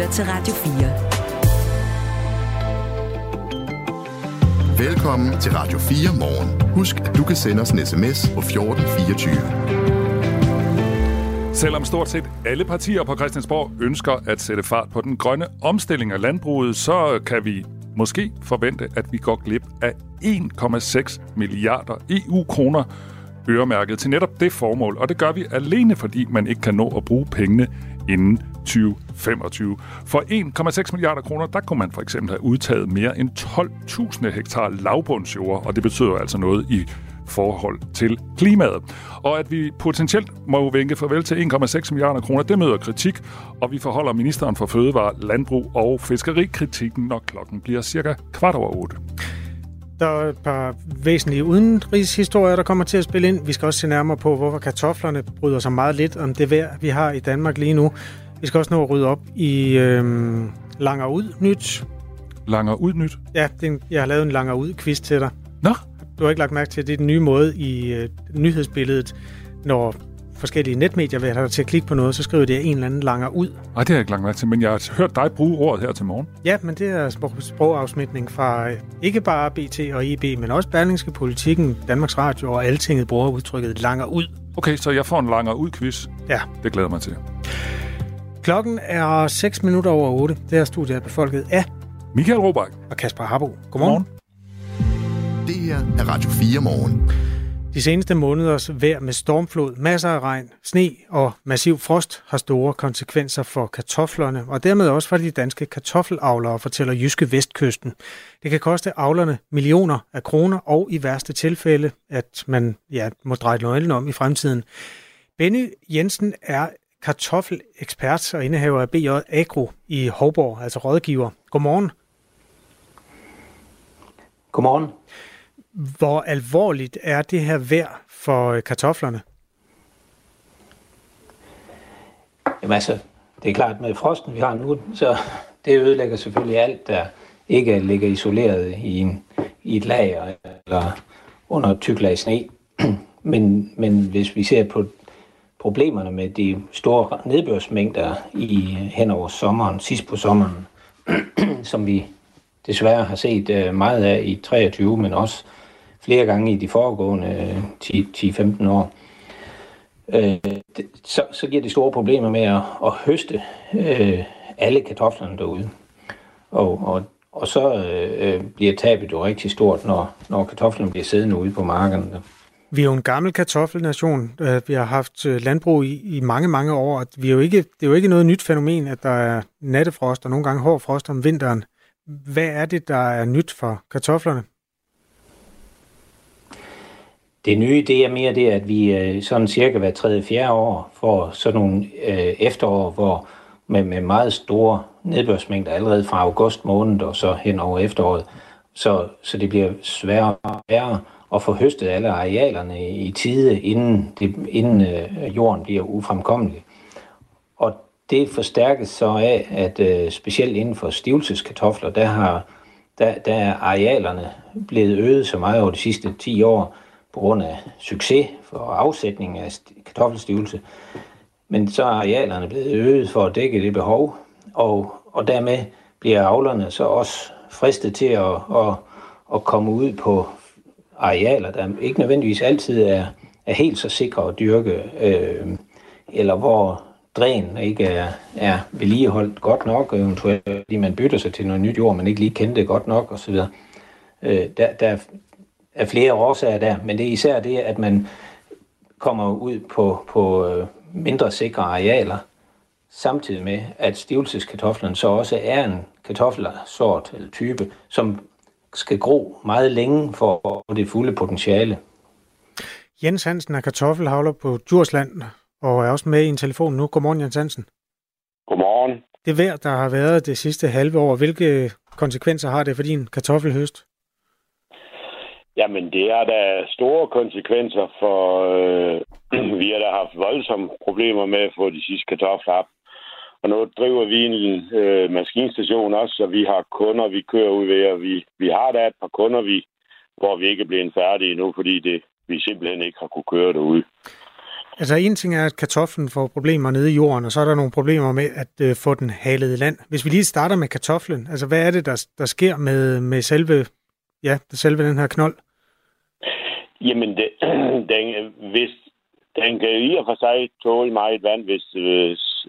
lytter til Radio 4. Velkommen til Radio 4 morgen. Husk, at du kan sende os en sms på 1424. Selvom stort set alle partier på Christiansborg ønsker at sætte fart på den grønne omstilling af landbruget, så kan vi måske forvente, at vi går glip af 1,6 milliarder EU-kroner øremærket til netop det formål. Og det gør vi alene, fordi man ikke kan nå at bruge pengene inden 2025. For 1,6 milliarder kroner, der kunne man for eksempel have udtaget mere end 12.000 hektar lavbundsjord, og det betyder altså noget i forhold til klimaet. Og at vi potentielt må vinke farvel til 1,6 milliarder kroner, det møder kritik, og vi forholder ministeren for Fødevare, Landbrug og fiskeri kritikken, når klokken bliver cirka kvart over otte. Der er et par væsentlige udenrigshistorier, der kommer til at spille ind. Vi skal også se nærmere på, hvorfor kartoflerne bryder sig meget lidt om det vejr, vi har i Danmark lige nu. Vi skal også nå at rydde op i øhm, Langer Ud nyt. Langer Ud nyt? Ja, det, jeg har lavet en Langer Ud quiz til dig. Nå? Du har ikke lagt mærke til, at det er den nye måde i øh, nyhedsbilledet, når forskellige netmedier vil have dig til at klikke på noget, så skriver det en eller anden langer ud. Nej, det har jeg ikke lagt mærke til, men jeg har hørt dig bruge ordet her til morgen. Ja, men det er sprogafsmitning fra øh, ikke bare BT og IB, men også Berlingske Politikken, Danmarks Radio og Altinget bruger udtrykket langer ud. Okay, så jeg får en langer ud-quiz. Ja. Det glæder mig til. Klokken er 6 minutter over 8. Det her studie er befolket af Michael Robach og Kasper Harbo. Godmorgen. Godmorgen. Det her er Radio 4 morgen. De seneste måneders vejr med stormflod, masser af regn, sne og massiv frost har store konsekvenser for kartoflerne, og dermed også for de danske kartoffelavlere, fortæller Jyske Vestkysten. Det kan koste avlerne millioner af kroner, og i værste tilfælde, at man ja, må dreje nøglen om i fremtiden. Benny Jensen er kartoffelekspert og indehaver af BJ Agro i Hovborg, altså rådgiver. Godmorgen. Godmorgen. Hvor alvorligt er det her vejr for øh, kartoflerne? Jamen altså, det er klart med frosten, vi har nu, så det ødelægger selvfølgelig alt, der ikke ligger isoleret i, en, i et lager eller under et tyk lag sne. Men, men hvis vi ser på problemerne med de store nedbørsmængder i hen over sommeren, sidst på sommeren, som vi desværre har set øh, meget af i 23, men også flere gange i de foregående øh, 10-15 år, øh, så, så giver det store problemer med at, at høste øh, alle kartoflerne derude. Og, og, og så øh, bliver tabet jo rigtig stort, når, når kartoflerne bliver siddende ude på markerne. Vi er jo en gammel kartoffelnation. Øh, vi har haft øh, landbrug i, i mange, mange år. Vi er jo ikke, det er jo ikke noget nyt fænomen, at der er nattefrost og nogle gange hård frost om vinteren. Hvad er det, der er nyt for kartoflerne? Det nye, det er mere det, at vi øh, sådan cirka hver tredje, fjerde år får sådan nogle øh, efterår, hvor med, med meget store nedbørsmængder allerede fra august måned og så hen over efteråret. Så, så det bliver sværere og sværere at få høstet alle arealerne i tide, inden, det, inden øh, jorden bliver ufremkommelig. Og det forstærkes så af, at øh, specielt inden for stivelseskartofler, der, har, der, der er arealerne blevet øget så meget over de sidste 10 år, på grund af succes for afsætning af kartoffelstivelse. Men så er arealerne blevet øget for at dække det behov, og, og dermed bliver avlerne så også fristet til at, at, at komme ud på arealer, der ikke nødvendigvis altid er, er helt så sikre at dyrke, øh, eller hvor dræn ikke er, er vedligeholdt godt nok, eventuelt fordi man bytter sig til noget nyt jord, man ikke lige kendte godt nok osv. Øh, der, der, er flere årsager der, men det er især det, at man kommer ud på, på øh, mindre sikre arealer, samtidig med, at stivelseskartoflen så også er en kartoffelsort eller type, som skal gro meget længe for det fulde potentiale. Jens Hansen er kartoffelhavler på Djursland og er også med i en telefon nu. Godmorgen, Jens Hansen. Godmorgen. Det vejr, der har været det sidste halve år, hvilke konsekvenser har det for din kartoffelhøst? Jamen, det er da store konsekvenser, for øh, vi har da haft voldsomme problemer med at få de sidste kartofler op. Og nu driver vi en øh, maskinstation også, så vi har kunder, vi kører ud ved, og vi, vi har da et par kunder, vi, hvor vi ikke er blevet færdige nu, fordi det, vi simpelthen ikke har kunne køre derude. Altså en ting er, at kartoflen får problemer nede i jorden, og så er der nogle problemer med at øh, få den halet i land. Hvis vi lige starter med kartoflen, altså hvad er det, der, der sker med, med selve, ja, selve den her knold? Jamen, det, den, hvis, den kan i og for sig tåle meget vand, hvis, hvis,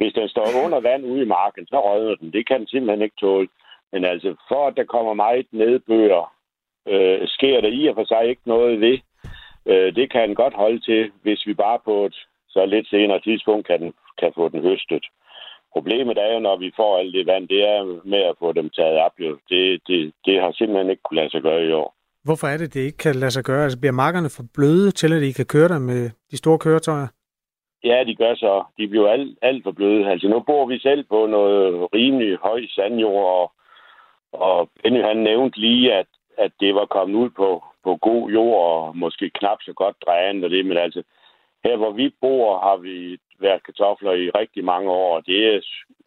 hvis den står under vand ude i marken, så rådner den. Det kan den simpelthen ikke tåle. Men altså, for at der kommer meget nedbør, øh, sker der i og for sig ikke noget ved. Øh, det kan den godt holde til, hvis vi bare på et så lidt senere tidspunkt kan, den, kan få den høstet. Problemet er jo, når vi får alt det vand, det er med at få dem taget op. Jo. Det, det, det har simpelthen ikke kunne lade sig gøre i år. Hvorfor er det, det ikke kan lade sig gøre? Altså bliver markerne for bløde til, at I kan køre der med de store køretøjer? Ja, de gør så. De bliver alt, alt for bløde. Altså nu bor vi selv på noget rimelig høj sandjord, og, og Benny han nævnte lige, at, at det var kommet ud på, på god jord, og måske knap så godt drejende og det, men altså her hvor vi bor, har vi været kartofler i rigtig mange år, og det er,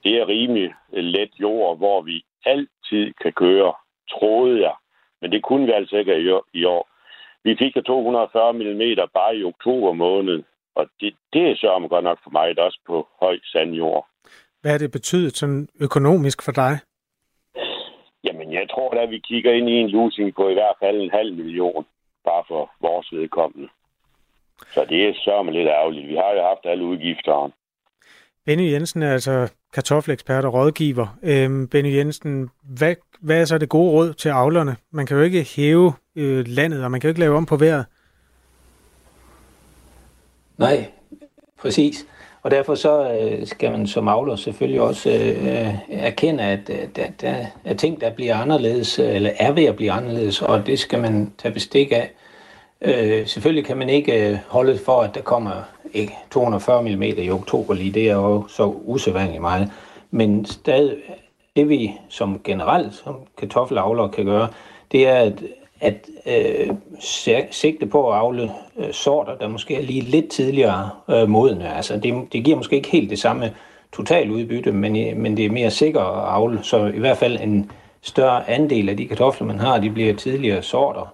det er rimelig let jord, hvor vi altid kan køre, troede jeg. Men det kunne vi altså ikke i år. Vi fik 240 mm bare i oktober måned, og det, det er så godt nok for mig, også på høj sandjord. Hvad har det betydet sådan økonomisk for dig? Jamen, jeg tror at vi kigger ind i en losing på i hvert fald en halv million, bare for vores vedkommende. Så det er sørme lidt ærgerligt. Vi har jo haft alle udgifter. Benny Jensen er altså kartoffelekspert og rådgiver. Øhm, Benny Jensen, hvad, hvad er så det gode råd til avlerne? Man kan jo ikke hæve øh, landet, og man kan jo ikke lave om på vejret. Nej, præcis. Og derfor så øh, skal man som avler selvfølgelig også øh, erkende, at der, der er ting, der bliver anderledes, eller er ved at blive anderledes, og det skal man tage bestik af. Øh, selvfølgelig kan man ikke øh, holde for, at der kommer ikke 240 mm i oktober lige. Det er jo så usædvanligt meget. Men stadig, det vi som generelt som kartoffelavlere kan gøre, det er at, at øh, sigte på at avle øh, sorter, der måske er lige lidt tidligere øh, modne. Altså det, det giver måske ikke helt det samme total udbytte, men, øh, men det er mere sikkert at avle, så i hvert fald en større andel af de kartofler, man har, de bliver tidligere sorter.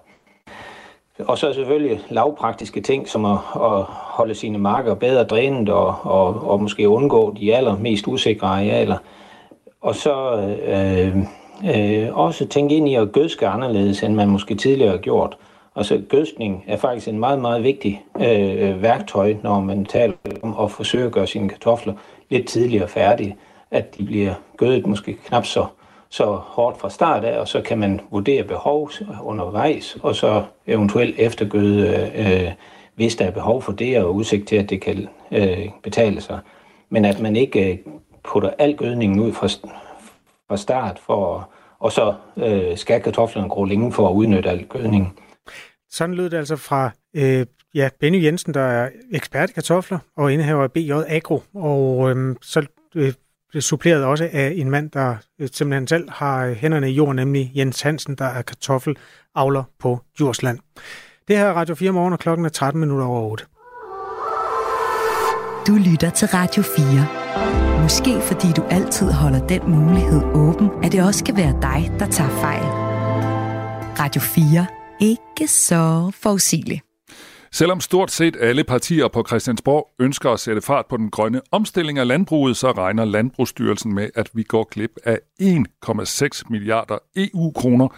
Og så selvfølgelig lavpraktiske ting, som at, at holde sine marker bedre drænet og, og, og måske undgå de allermest usikre arealer. Og så øh, øh, også tænke ind i at gødske anderledes, end man måske tidligere har gjort. Altså gødskning er faktisk en meget, meget vigtig øh, værktøj, når man taler om at forsøge at gøre sine kartofler lidt tidligere færdige. At de bliver gødet måske knap så så hårdt fra start af, og så kan man vurdere behov undervejs, og så eventuelt eftergøde, øh, hvis der er behov for det, og udsigt til, at det kan øh, betale sig. Men at man ikke øh, putter al gødningen ud fra, fra start, for, og så øh, skal kartoflerne gro længe for at udnytte al gødningen. Sådan lød det altså fra øh, ja, Benny Jensen, der er ekspert i kartofler og indehaver af BJ Agro. Og øh, så øh, suppleret også af en mand, der øh, simpelthen selv har hænderne i jorden, nemlig Jens Hansen, der er kartoffelavler på Djursland. Det her er Radio 4 morgen, og klokken er 13 minutter over 8. Du lytter til Radio 4. Måske fordi du altid holder den mulighed åben, at det også kan være dig, der tager fejl. Radio 4. Ikke så forudsigeligt. Selvom stort set alle partier på Christiansborg ønsker at sætte fart på den grønne omstilling af landbruget, så regner Landbrugsstyrelsen med, at vi går glip af 1,6 milliarder EU-kroner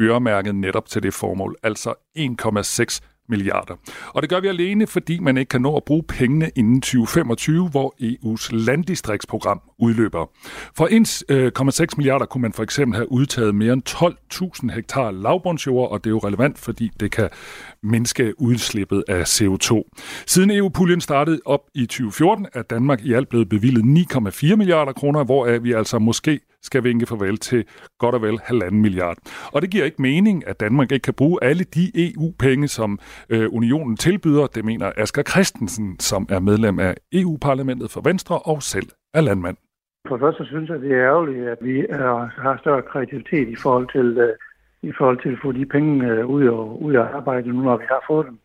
øremærket netop til det formål, altså 1,6 milliarder. Og det gør vi alene, fordi man ikke kan nå at bruge pengene inden 2025, hvor EU's landdistriktsprogram udløber. For 1,6 øh, milliarder kunne man for eksempel have udtaget mere end 12.000 hektar lavbundsjord, og det er jo relevant, fordi det kan mindske udslippet af CO2. Siden EU-puljen startede op i 2014, er Danmark i alt blevet bevillet 9,4 milliarder kroner, hvoraf vi altså måske skal vinke farvel til godt og vel halvanden milliard. Og det giver ikke mening, at Danmark ikke kan bruge alle de EU-penge, som øh, unionen tilbyder. Det mener Asger Christensen, som er medlem af EU-parlamentet for Venstre og selv er landmand. For det første synes jeg, det er ærgerligt, at vi er, har større kreativitet i forhold til, uh, i forhold til at få de penge uh, ud, og, ud af arbejde, nu når vi har fået dem,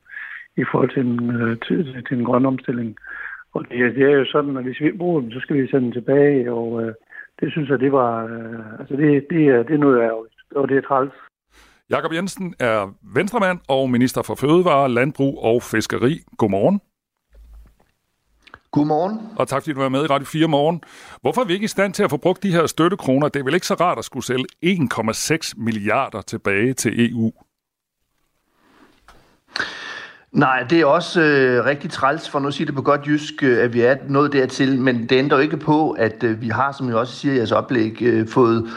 i forhold til den, uh, til, til den grønne omstilling. Og det, det er jo sådan, at hvis vi bruger dem, så skal vi sende dem tilbage, og uh, det synes jeg, det var, uh, altså det, det, er, det er noget ærgerligt, og det er træls. Jakob Jensen er venstremand og minister for Fødevare, Landbrug og Fiskeri. Godmorgen. Godmorgen. Og tak fordi du var med i Radio 4 morgen. Hvorfor er vi ikke i stand til at få brugt de her støttekroner? Det er vel ikke så rart at skulle sælge 1,6 milliarder tilbage til EU? Nej, det er også øh, rigtig træls, for nu siger det på godt jysk, øh, at vi er nået dertil, men det ændrer jo ikke på, at øh, vi har, som jeg også siger i jeres oplæg, øh, fået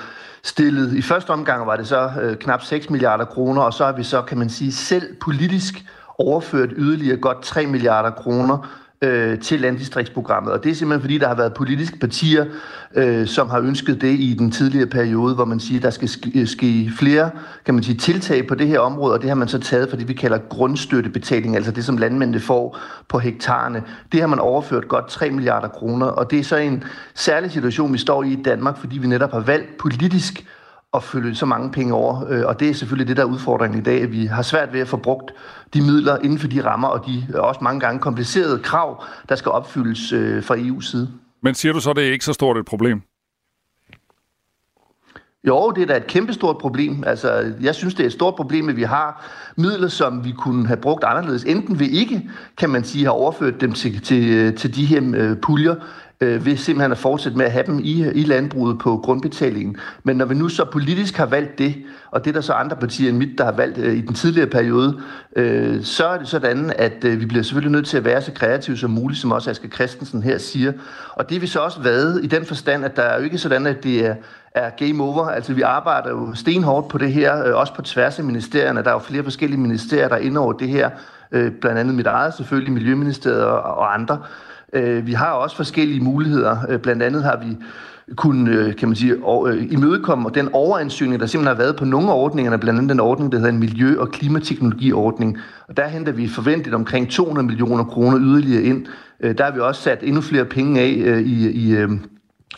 stillet. I første omgang var det så øh, knap 6 milliarder kroner, og så har vi så, kan man sige, selv politisk overført yderligere godt 3 milliarder kroner øh, til landdistriktsprogrammet. Og det er simpelthen fordi, der har været politiske partier, øh, som har ønsket det i den tidligere periode, hvor man siger, der skal øh, ske, flere kan man sige, tiltag på det her område, og det har man så taget for det, vi kalder grundstøttebetaling, altså det, som landmændene får på hektarerne. Det har man overført godt 3 milliarder kroner, og det er så en særlig situation, vi står i i Danmark, fordi vi netop har valgt politisk at følge så mange penge over. Øh, og det er selvfølgelig det, der er udfordringen i dag, at vi har svært ved at få brugt de midler inden for de rammer, og de også mange gange komplicerede krav, der skal opfyldes øh, fra EU's side. Men siger du så, at det er ikke så stort et problem? Jo, det er da et kæmpestort problem. Altså, jeg synes, det er et stort problem, at vi har midler, som vi kunne have brugt anderledes. Enten vi ikke, kan man sige, har overført dem til, til, til de her øh, puljer, øh, ved simpelthen at fortsætte med at have dem i, i landbruget på grundbetalingen. Men når vi nu så politisk har valgt det, og det er der så andre partier end mit, der har valgt øh, i den tidligere periode, øh, så er det sådan, at øh, vi bliver selvfølgelig nødt til at være så kreative som muligt, som også Asger Christensen her siger. Og det har vi så også været i den forstand, at der er jo ikke sådan, at det er er game over. Altså, vi arbejder jo stenhårdt på det her, øh, også på tværs af ministerierne. Der er jo flere forskellige ministerier, der er inde over det her. Øh, blandt andet mit eget selvfølgelig, Miljøministeriet og, og andre. Øh, vi har også forskellige muligheder. Øh, blandt andet har vi kunne, øh, kan man sige, øh, imødekomme den overansøgning, der simpelthen har været på nogle af ordningerne, blandt andet den ordning, der hedder en miljø- og klimateknologiordning. Og der henter vi forventet omkring 200 millioner kroner yderligere ind. Der har vi også sat endnu flere penge af i, i,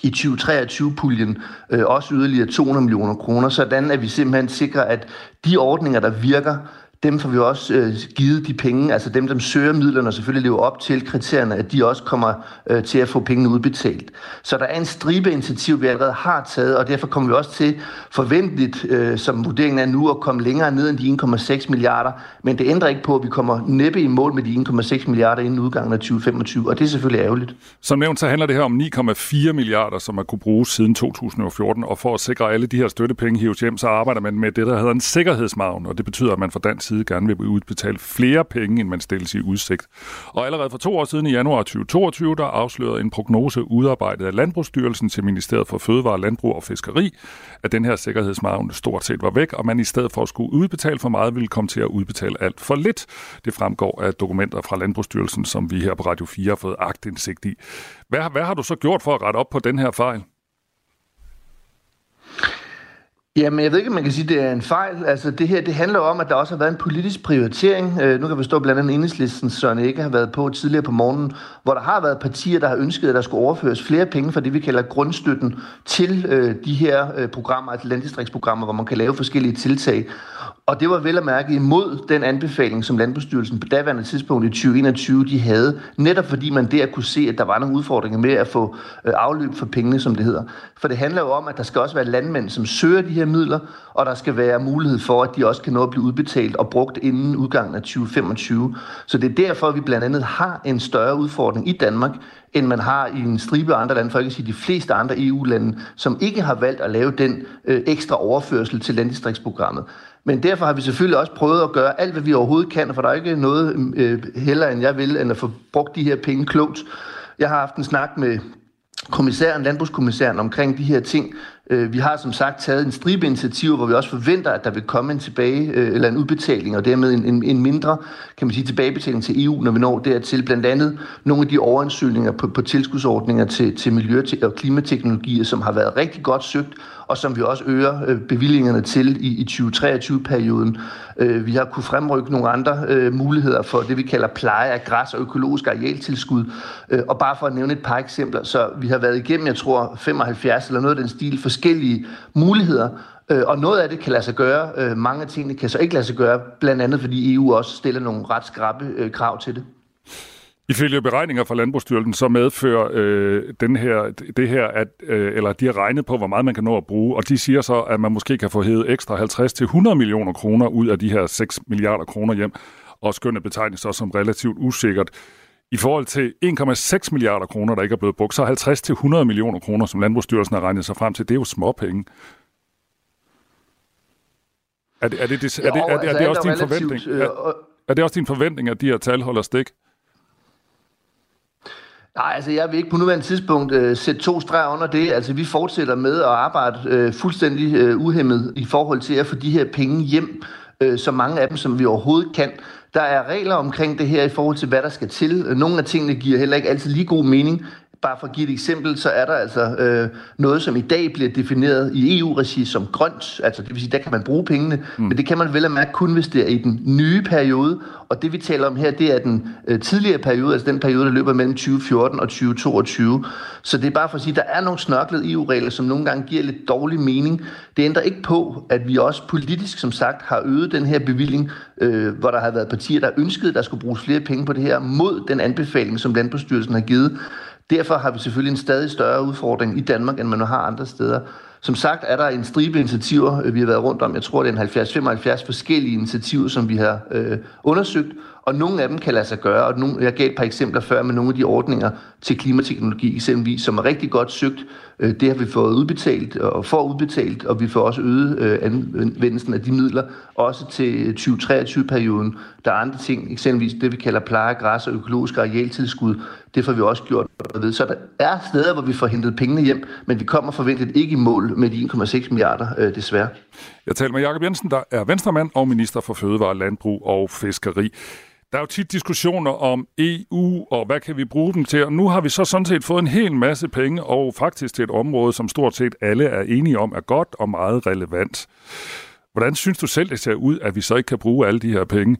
i 2023-puljen også yderligere 200 millioner kroner, sådan at vi simpelthen sikrer, at de ordninger, der virker, dem får vi også øh, givet de penge, altså dem, der søger midlerne og selvfølgelig lever op til kriterierne, at de også kommer øh, til at få pengene udbetalt. Så der er en stribe initiativ, vi allerede har taget, og derfor kommer vi også til forventeligt, øh, som vurderingen er nu, at komme længere ned end de 1,6 milliarder, men det ændrer ikke på, at vi kommer næppe i mål med de 1,6 milliarder inden udgangen af 2025, og det er selvfølgelig ærgerligt. Som nævnt, så handler det her om 9,4 milliarder, som man kunne bruge siden 2014, og for at sikre, alle de her støttepenge hives hjem, så arbejder man med det, der hedder en sikkerhedsmagen, og det betyder, at man fra dansk side gerne vil udbetale flere penge, end man stilles i udsigt. Og allerede for to år siden i januar 2022, der afslørede en prognose udarbejdet af Landbrugsstyrelsen til Ministeriet for Fødevare, Landbrug og Fiskeri, at den her sikkerhedsmargen stort set var væk, og man i stedet for at skulle udbetale for meget, ville komme til at udbetale alt for lidt. Det fremgår af dokumenter fra Landbrugsstyrelsen, som vi her på Radio 4 har fået agtindsigt i. Hvad, hvad har du så gjort for at rette op på den her fejl? Jamen, jeg ved ikke, om man kan sige, at det er en fejl. Altså, det her, det handler om, at der også har været en politisk prioritering. Øh, nu kan vi stå blandt andet enhedslisten, Søren ikke har været på tidligere på morgenen, hvor der har været partier, der har ønsket, at der skulle overføres flere penge for det, vi kalder grundstøtten til øh, de her øh, programmer, altså landdistriktsprogrammer, hvor man kan lave forskellige tiltag. Og det var vel at mærke imod den anbefaling, som Landbrugsstyrelsen på daværende tidspunkt i 2021 de havde, netop fordi man der kunne se, at der var nogle udfordringer med at få øh, afløb for pengene, som det hedder. For det handler jo om, at der skal også være landmænd, som søger de her midler, og der skal være mulighed for, at de også kan nå at blive udbetalt og brugt inden udgangen af 2025. Så det er derfor, at vi blandt andet har en større udfordring i Danmark, end man har i en stribe andre lande, for ikke at sige de fleste andre EU-lande, som ikke har valgt at lave den øh, ekstra overførsel til landdistriktsprogrammet. Men derfor har vi selvfølgelig også prøvet at gøre alt, hvad vi overhovedet kan, for der er ikke noget øh, heller, end jeg vil, end at få brugt de her penge klogt. Jeg har haft en snak med kommissæren, landbrugskommissæren omkring de her ting. Øh, vi har som sagt taget en stribe initiativer, hvor vi også forventer, at der vil komme en tilbage øh, eller en udbetaling, og dermed en, en, en mindre kan man sige, tilbagebetaling til EU, når vi når dertil. Blandt andet nogle af de overansøgninger på, på tilskudsordninger til, til miljø- og klimateknologier, som har været rigtig godt søgt, og som vi også øger øh, bevillingerne til i, i 2023-perioden. Vi har kunne fremrykke nogle andre muligheder for det, vi kalder pleje af græs og økologisk arealtilskud. Og bare for at nævne et par eksempler, så vi har været igennem, jeg tror, 75 eller noget af den stil, forskellige muligheder, øh, og noget af det kan lade sig gøre. Øh, mange af tingene kan så ikke lade sig gøre, blandt andet fordi EU også stiller nogle ret skrappe øh, krav til det. Ifølge beregninger fra Landbrugsstyrelsen, så medfører øh, den her, det her, at, øh, eller de har regnet på, hvor meget man kan nå at bruge, og de siger så, at man måske kan få hævet ekstra 50-100 millioner kroner ud af de her 6 milliarder kroner hjem, og skønne betegnes så som relativt usikkert. I forhold til 1,6 milliarder kroner, der ikke er blevet brugt, så 50 til 100 millioner kroner, som Landbrugsstyrelsen har regnet sig frem til, det er jo småpenge. Er det, er det, er det, er det, er det, er det også din forventning? Øh, er, er det også din forventning, at de her tal holder stik? Nej, altså jeg vil ikke på nuværende tidspunkt øh, sætte to streger under det. Altså vi fortsætter med at arbejde øh, fuldstændig øh, uhemmet i forhold til at få de her penge hjem, øh, så mange af dem, som vi overhovedet kan. Der er regler omkring det her i forhold til, hvad der skal til. Nogle af tingene giver heller ikke altid lige god mening. Bare for at give et eksempel, så er der altså øh, noget, som i dag bliver defineret i EU-regi som grønt. Altså det vil sige, der kan man bruge pengene, mm. men det kan man vel at mærke kun, hvis det er i den nye periode. Og det vi taler om her, det er den øh, tidligere periode, altså den periode, der løber mellem 2014 og 2022. Så det er bare for at sige, der er nogle snørklede EU-regler, som nogle gange giver lidt dårlig mening. Det ændrer ikke på, at vi også politisk, som sagt, har øget den her bevilling, øh, hvor der har været partier, der ønskede, at der skulle bruges flere penge på det her, mod den anbefaling, som Landbrugsstyrelsen har givet. Derfor har vi selvfølgelig en stadig større udfordring i Danmark, end man har andre steder. Som sagt er der en stribe initiativer, øh, vi har været rundt om. Jeg tror, det er en 70-75 forskellige initiativer, som vi har øh, undersøgt, og nogle af dem kan lade sig gøre. Og nogle, jeg gav et par eksempler før med nogle af de ordninger til klimateknologi eksempelvis, som er rigtig godt søgt. Øh, det har vi fået udbetalt og får udbetalt, og vi får også øget øh, anvendelsen af de midler, også til øh, 2023-perioden. Der er andre ting, eksempelvis det, vi kalder pleje, græs og økologisk arealtilskud. Det får vi også gjort ved. Så der er steder, hvor vi får hentet pengene hjem, men vi kommer forventeligt ikke i mål med de 1,6 milliarder, desværre. Jeg taler med Jakob Jensen, der er venstremand og minister for Fødevare, Landbrug og Fiskeri. Der er jo tit diskussioner om EU, og hvad kan vi bruge dem til? Og nu har vi så sådan set fået en hel masse penge, og faktisk til et område, som stort set alle er enige om, er godt og meget relevant. Hvordan synes du selv, det ser ud, at vi så ikke kan bruge alle de her penge?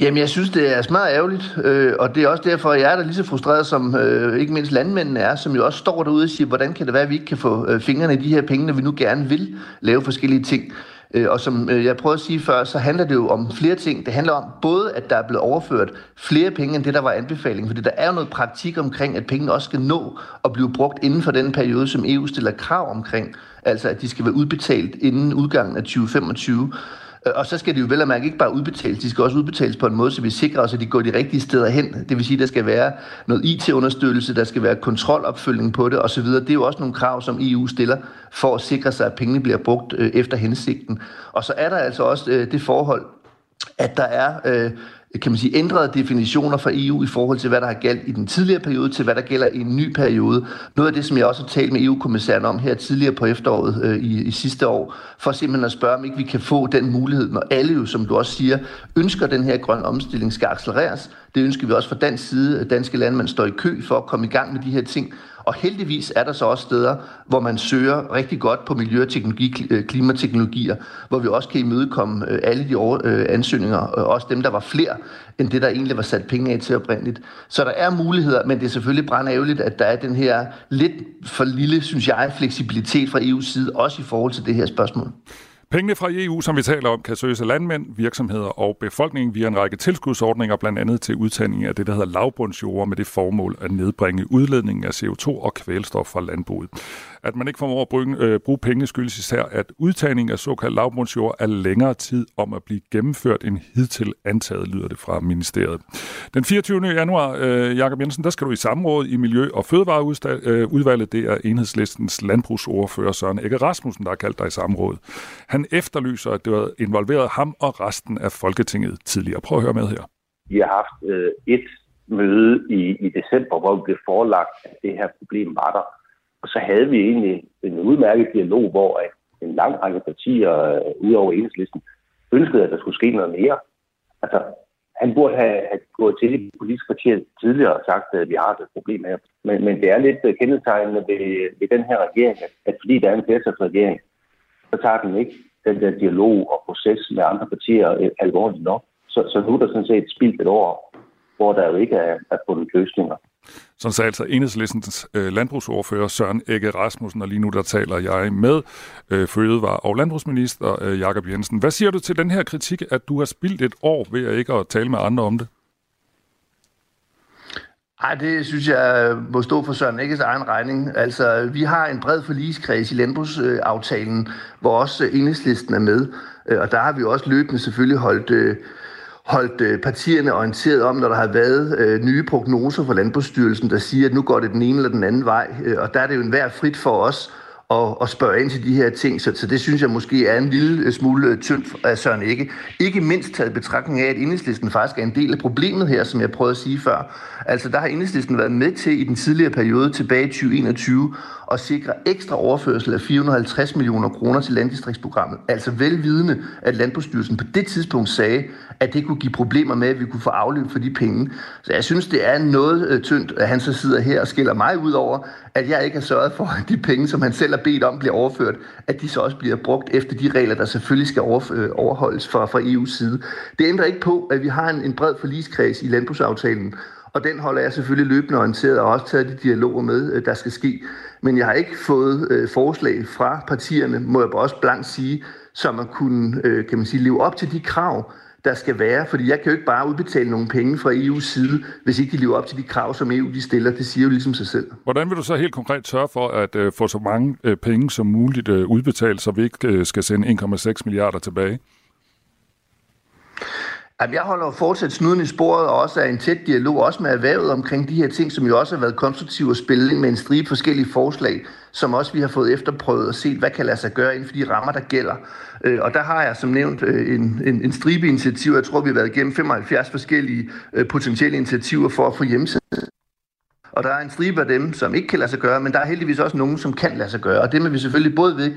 Jamen, jeg synes, det er smart ærgerligt, øh, og det er også derfor, jeg er da lige så frustreret, som øh, ikke mindst landmændene er, som jo også står derude og siger, hvordan kan det være, at vi ikke kan få øh, fingrene i de her penge, når vi nu gerne vil lave forskellige ting. Øh, og som øh, jeg prøvede at sige før, så handler det jo om flere ting. Det handler om både, at der er blevet overført flere penge end det, der var anbefaling. Fordi der er jo noget praktik omkring, at pengene også skal nå at blive brugt inden for den periode, som EU stiller krav omkring. Altså, at de skal være udbetalt inden udgangen af 2025. Øh, og så skal de jo vel og mærke ikke bare udbetales, de skal også udbetales på en måde, så vi sikrer os, at de går de rigtige steder hen. Det vil sige, at der skal være noget IT-understøttelse, der skal være kontrolopfølgning på det osv. Det er jo også nogle krav, som EU stiller for at sikre sig, at pengene bliver brugt øh, efter hensigten. Og så er der altså også øh, det forhold, at der er kan man sige, ændrede definitioner fra EU i forhold til, hvad der har galt i den tidligere periode, til hvad der gælder i en ny periode. Noget af det, som jeg også har talt med EU-kommissæren om her tidligere på efteråret øh, i, i sidste år, for simpelthen at spørge, om ikke vi kan få den mulighed, når alle jo, som du også siger, ønsker, at den her grønne omstilling skal accelereres. Det ønsker vi også fra dansk side. Danske landmænd står i kø for at komme i gang med de her ting. Og heldigvis er der så også steder, hvor man søger rigtig godt på miljøteknologi, øh, klimateknologier, hvor vi også kan imødekomme øh, alle de øh, ansøgninger, også dem, der var flere end det, der egentlig var sat penge af til oprindeligt. Så der er muligheder, men det er selvfølgelig brændærgerligt, at der er den her lidt for lille, synes jeg, fleksibilitet fra EU's side, også i forhold til det her spørgsmål. Pengene fra EU, som vi taler om, kan søges af landmænd, virksomheder og befolkningen via en række tilskudsordninger, blandt andet til udtagning af det, der hedder lavbundsjord, med det formål at nedbringe udledningen af CO2 og kvælstof fra landbruget. At man ikke formår at bruge, øh, bruge pengene skyldes især, at udtagning af såkaldt lavbundsjord er længere tid om at blive gennemført end hidtil antaget, lyder det fra ministeriet. Den 24. januar, øh, Jakob Jensen, der skal du i samråd i Miljø- og Fødevareudvalget. Øh, det er enhedslistens landbrugsordfører Søren Egge Rasmussen, der har kaldt dig i samråd. Han efterlyser, at det var involveret ham og resten af Folketinget tidligere. Prøv at høre med her. Vi har haft øh, et møde i, i december, hvor vi blev forelagt, at det her problem var der. Og så havde vi egentlig en udmærket dialog, hvor en lang række partier øh, ud over enhedslisten ønskede, at der skulle ske noget mere. Altså, han burde have, have gået til de politiske partier tidligere og sagt, at vi har et problem her. Men, men det er lidt øh, kendetegnende ved, ved den her regering, at, at fordi der er en flertalsregering, så tager den ikke den der dialog og proces med andre partier øh, alvorligt nok. Så, så nu er der sådan set spildt et år, hvor der jo ikke er, er fundet løsninger. Sådan sagde altså enhedslistens øh, landbrugsordfører Søren Egge Rasmussen, og lige nu der taler jeg med øh, Fødevare- og landbrugsminister øh, Jakob Jensen. Hvad siger du til den her kritik, at du har spildt et år ved at ikke at tale med andre om det? Nej, det synes jeg øh, må stå for Søren Ægges egen regning. Altså, vi har en bred forligskreds i landbrugsaftalen, hvor også enhedslisten er med. Øh, og der har vi også løbende selvfølgelig holdt, øh, holdt øh, partierne orienteret om, når der har været øh, nye prognoser fra Landbrugsstyrelsen, der siger, at nu går det den ene eller den anden vej. Øh, og der er det jo en værd frit for os at, at spørge ind til de her ting. Så, så det synes jeg måske er en lille øh, smule tyndt af Søren Ikke. Ikke mindst taget betragtning af, at enhedslisten faktisk er en del af problemet her, som jeg prøvede at sige før. Altså der har enhedslisten været med til i den tidligere periode tilbage i 2021 og sikre ekstra overførsel af 450 millioner kroner til landdistriktsprogrammet. Altså velvidende, at Landbrugsstyrelsen på det tidspunkt sagde, at det kunne give problemer med, at vi kunne få afløb for de penge. Så jeg synes, det er noget øh, tyndt, at han så sidder her og skiller mig ud over, at jeg ikke har sørget for, at de penge, som han selv har bedt om, bliver overført, at de så også bliver brugt efter de regler, der selvfølgelig skal øh, overholdes fra, fra EU's side. Det ændrer ikke på, at vi har en, en bred forligskreds i landbrugsaftalen, og den holder jeg selvfølgelig løbende orienteret og også taget de dialoger med, øh, der skal ske. Men jeg har ikke fået øh, forslag fra partierne, må jeg også blankt sige, som at kunne øh, kan man sige, leve op til de krav, der skal være, fordi jeg kan jo ikke bare udbetale nogle penge fra EU's side, hvis ikke de lever op til de krav, som EU de stiller. Det siger jo ligesom sig selv. Hvordan vil du så helt konkret sørge for at øh, få så mange øh, penge som muligt øh, udbetalt, så vi ikke øh, skal sende 1,6 milliarder tilbage? Jamen, jeg holder fortsat snuden i sporet og også er en tæt dialog også med erhvervet omkring de her ting, som jo også har været konstruktive at spille ind med en stribe forskellige forslag, som også vi har fået efterprøvet og set, hvad kan lade sig gøre inden for de rammer, der gælder. Øh, og der har jeg som nævnt øh, en, en, en stribe initiativer. Jeg tror, vi har været igennem 75 forskellige øh, potentielle initiativer for at få hjemmesiden og der er en stribe af dem, som ikke kan lade sig gøre, men der er heldigvis også nogen, som kan lade sig gøre. Og det er vi selvfølgelig både ved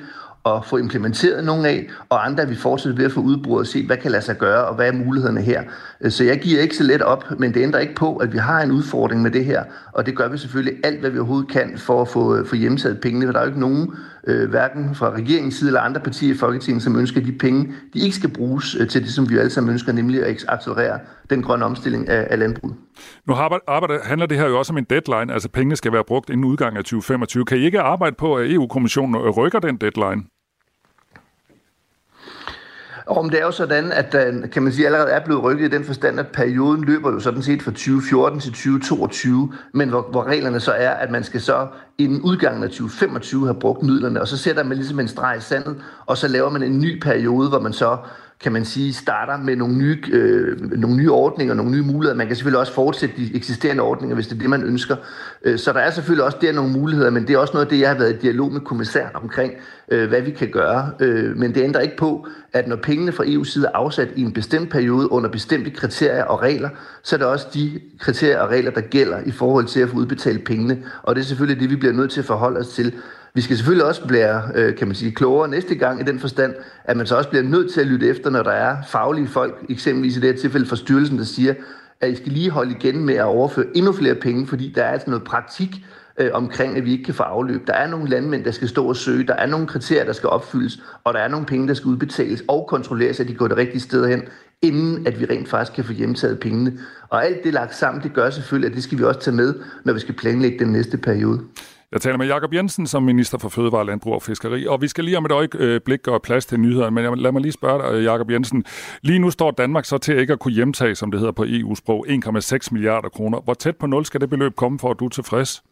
at få implementeret nogle af, og andre er vi fortsat ved at få udbrudt og se, hvad kan lade sig gøre, og hvad er mulighederne her. Øh, så jeg giver ikke så let op, men det ændrer ikke på, at vi har en udfordring med det her, og det gør vi selvfølgelig alt, hvad vi overhovedet kan for at få, øh, få hjemtaget pengene, for der er jo ikke nogen, øh, hverken fra regeringens side eller andre partier i Folketinget, som ønsker, at de penge, de ikke skal bruges øh, til det, som vi alle sammen ønsker, nemlig at accelerere den grønne omstilling af, af landbruget. Nu arbejder, handler det her jo også om en deadline, altså pengene skal være brugt inden udgangen af 2025. Kan I ikke arbejde på, at EU-kommissionen rykker den deadline? Og om det er jo sådan, at der, kan man sige, allerede er blevet rykket i den forstand, at perioden løber jo sådan set fra 2014 til 2022, men hvor, hvor reglerne så er, at man skal så inden udgangen af 2025 have brugt midlerne, og så sætter man ligesom en streg i sandet, og så laver man en ny periode, hvor man så kan man sige, starter med nogle nye, øh, nogle nye ordninger, nogle nye muligheder. Man kan selvfølgelig også fortsætte de eksisterende ordninger, hvis det er det, man ønsker. Øh, så der er selvfølgelig også der nogle muligheder, men det er også noget af det, jeg har været i dialog med kommissæren omkring, øh, hvad vi kan gøre. Øh, men det ændrer ikke på, at når pengene fra EU's side er afsat i en bestemt periode under bestemte kriterier og regler, så er det også de kriterier og regler, der gælder i forhold til at få udbetalt pengene. Og det er selvfølgelig det, vi bliver nødt til at forholde os til. Vi skal selvfølgelig også blive, øh, kan man sige, klogere næste gang i den forstand, at man så også bliver nødt til at lytte efter, når der er faglige folk, eksempelvis i det her tilfælde fra styrelsen, der siger, at I skal lige holde igen med at overføre endnu flere penge, fordi der er altså noget praktik øh, omkring, at vi ikke kan få afløb. Der er nogle landmænd, der skal stå og søge, der er nogle kriterier, der skal opfyldes, og der er nogle penge, der skal udbetales og kontrolleres, at de går det rigtige sted hen, inden at vi rent faktisk kan få hjemtaget pengene. Og alt det lagt sammen, det gør selvfølgelig, at det skal vi også tage med, når vi skal planlægge den næste periode. Jeg taler med Jakob Jensen som minister for Fødevare, Landbrug og Fiskeri, og vi skal lige om et øjeblik øh, gøre plads til nyhederne, men lad mig lige spørge dig, øh, Jakob Jensen. Lige nu står Danmark så til ikke at kunne hjemtage, som det hedder på EU-sprog, 1,6 milliarder kroner. Hvor tæt på nul skal det beløb komme, for at du er tilfreds?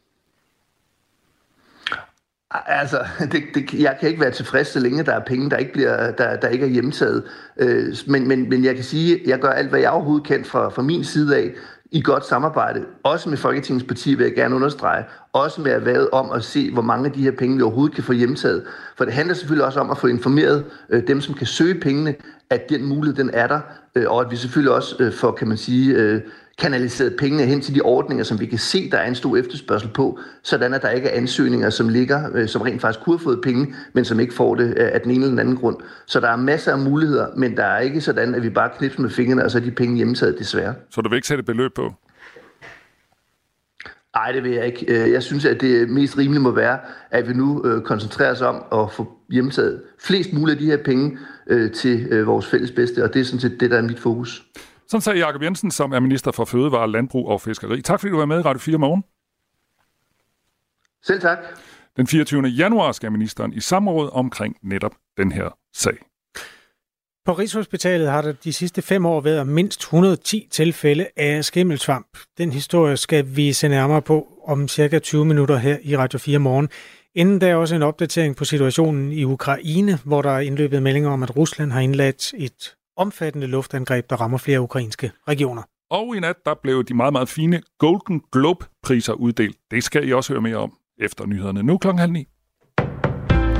Altså, det, det, jeg kan ikke være tilfreds, så længe der er penge, der ikke, bliver, der, der ikke er hjemtaget. Øh, men, men, men jeg kan sige, at jeg gør alt, hvad jeg overhovedet kan fra, fra min side af, i godt samarbejde, også med Folketingets parti, vil jeg gerne understrege, også med erhvervet om at se, hvor mange af de her penge vi overhovedet kan få hjemtaget. For det handler selvfølgelig også om at få informeret øh, dem, som kan søge pengene, at den mulighed den er der, øh, og at vi selvfølgelig også øh, får, kan man sige, øh, kanaliseret pengene hen til de ordninger, som vi kan se, der er en stor efterspørgsel på, sådan at der ikke er ansøgninger, som ligger, øh, som rent faktisk kunne have fået penge, men som ikke får det af den ene eller den anden grund. Så der er masser af muligheder, men der er ikke sådan, at vi bare knipser med fingrene, og så er de penge hjemmetaget desværre. Så du vil ikke sætte et beløb på? Nej, det vil jeg ikke. Øh, jeg synes, at det mest rimelige må være, at vi nu øh, koncentrerer os om at få hjemtaget flest muligt af de her penge til vores fælles bedste, og det er sådan set det, der er mit fokus. Sådan sagde Jakob Jensen, som er minister for Fødevare, Landbrug og Fiskeri. Tak fordi du var med i Radio 4 morgen. Selv tak. Den 24. januar skal ministeren i samråd omkring netop den her sag. På Rigshospitalet har der de sidste fem år været mindst 110 tilfælde af skimmelsvamp. Den historie skal vi se nærmere på om cirka 20 minutter her i Radio 4 morgen. Inden der er også en opdatering på situationen i Ukraine, hvor der er indløbet meldinger om, at Rusland har indladt et omfattende luftangreb, der rammer flere ukrainske regioner. Og i nat, der blev de meget, meget fine Golden Globe-priser uddelt. Det skal I også høre mere om efter nyhederne. Nu klokken halv ni.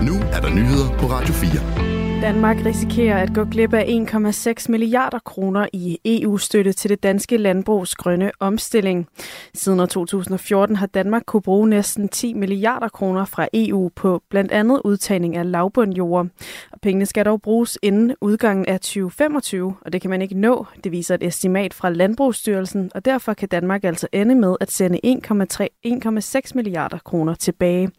Nu er der nyheder på Radio 4. Danmark risikerer at gå glip af 1,6 milliarder kroner i EU-støtte til det danske landbrugs grønne omstilling. Siden 2014 har Danmark kunne bruge næsten 10 milliarder kroner fra EU på blandt andet udtagning af lavbundjord. Og pengene skal dog bruges inden udgangen af 2025, og det kan man ikke nå. Det viser et estimat fra Landbrugsstyrelsen, og derfor kan Danmark altså ende med at sende 1,6 milliarder kroner tilbage.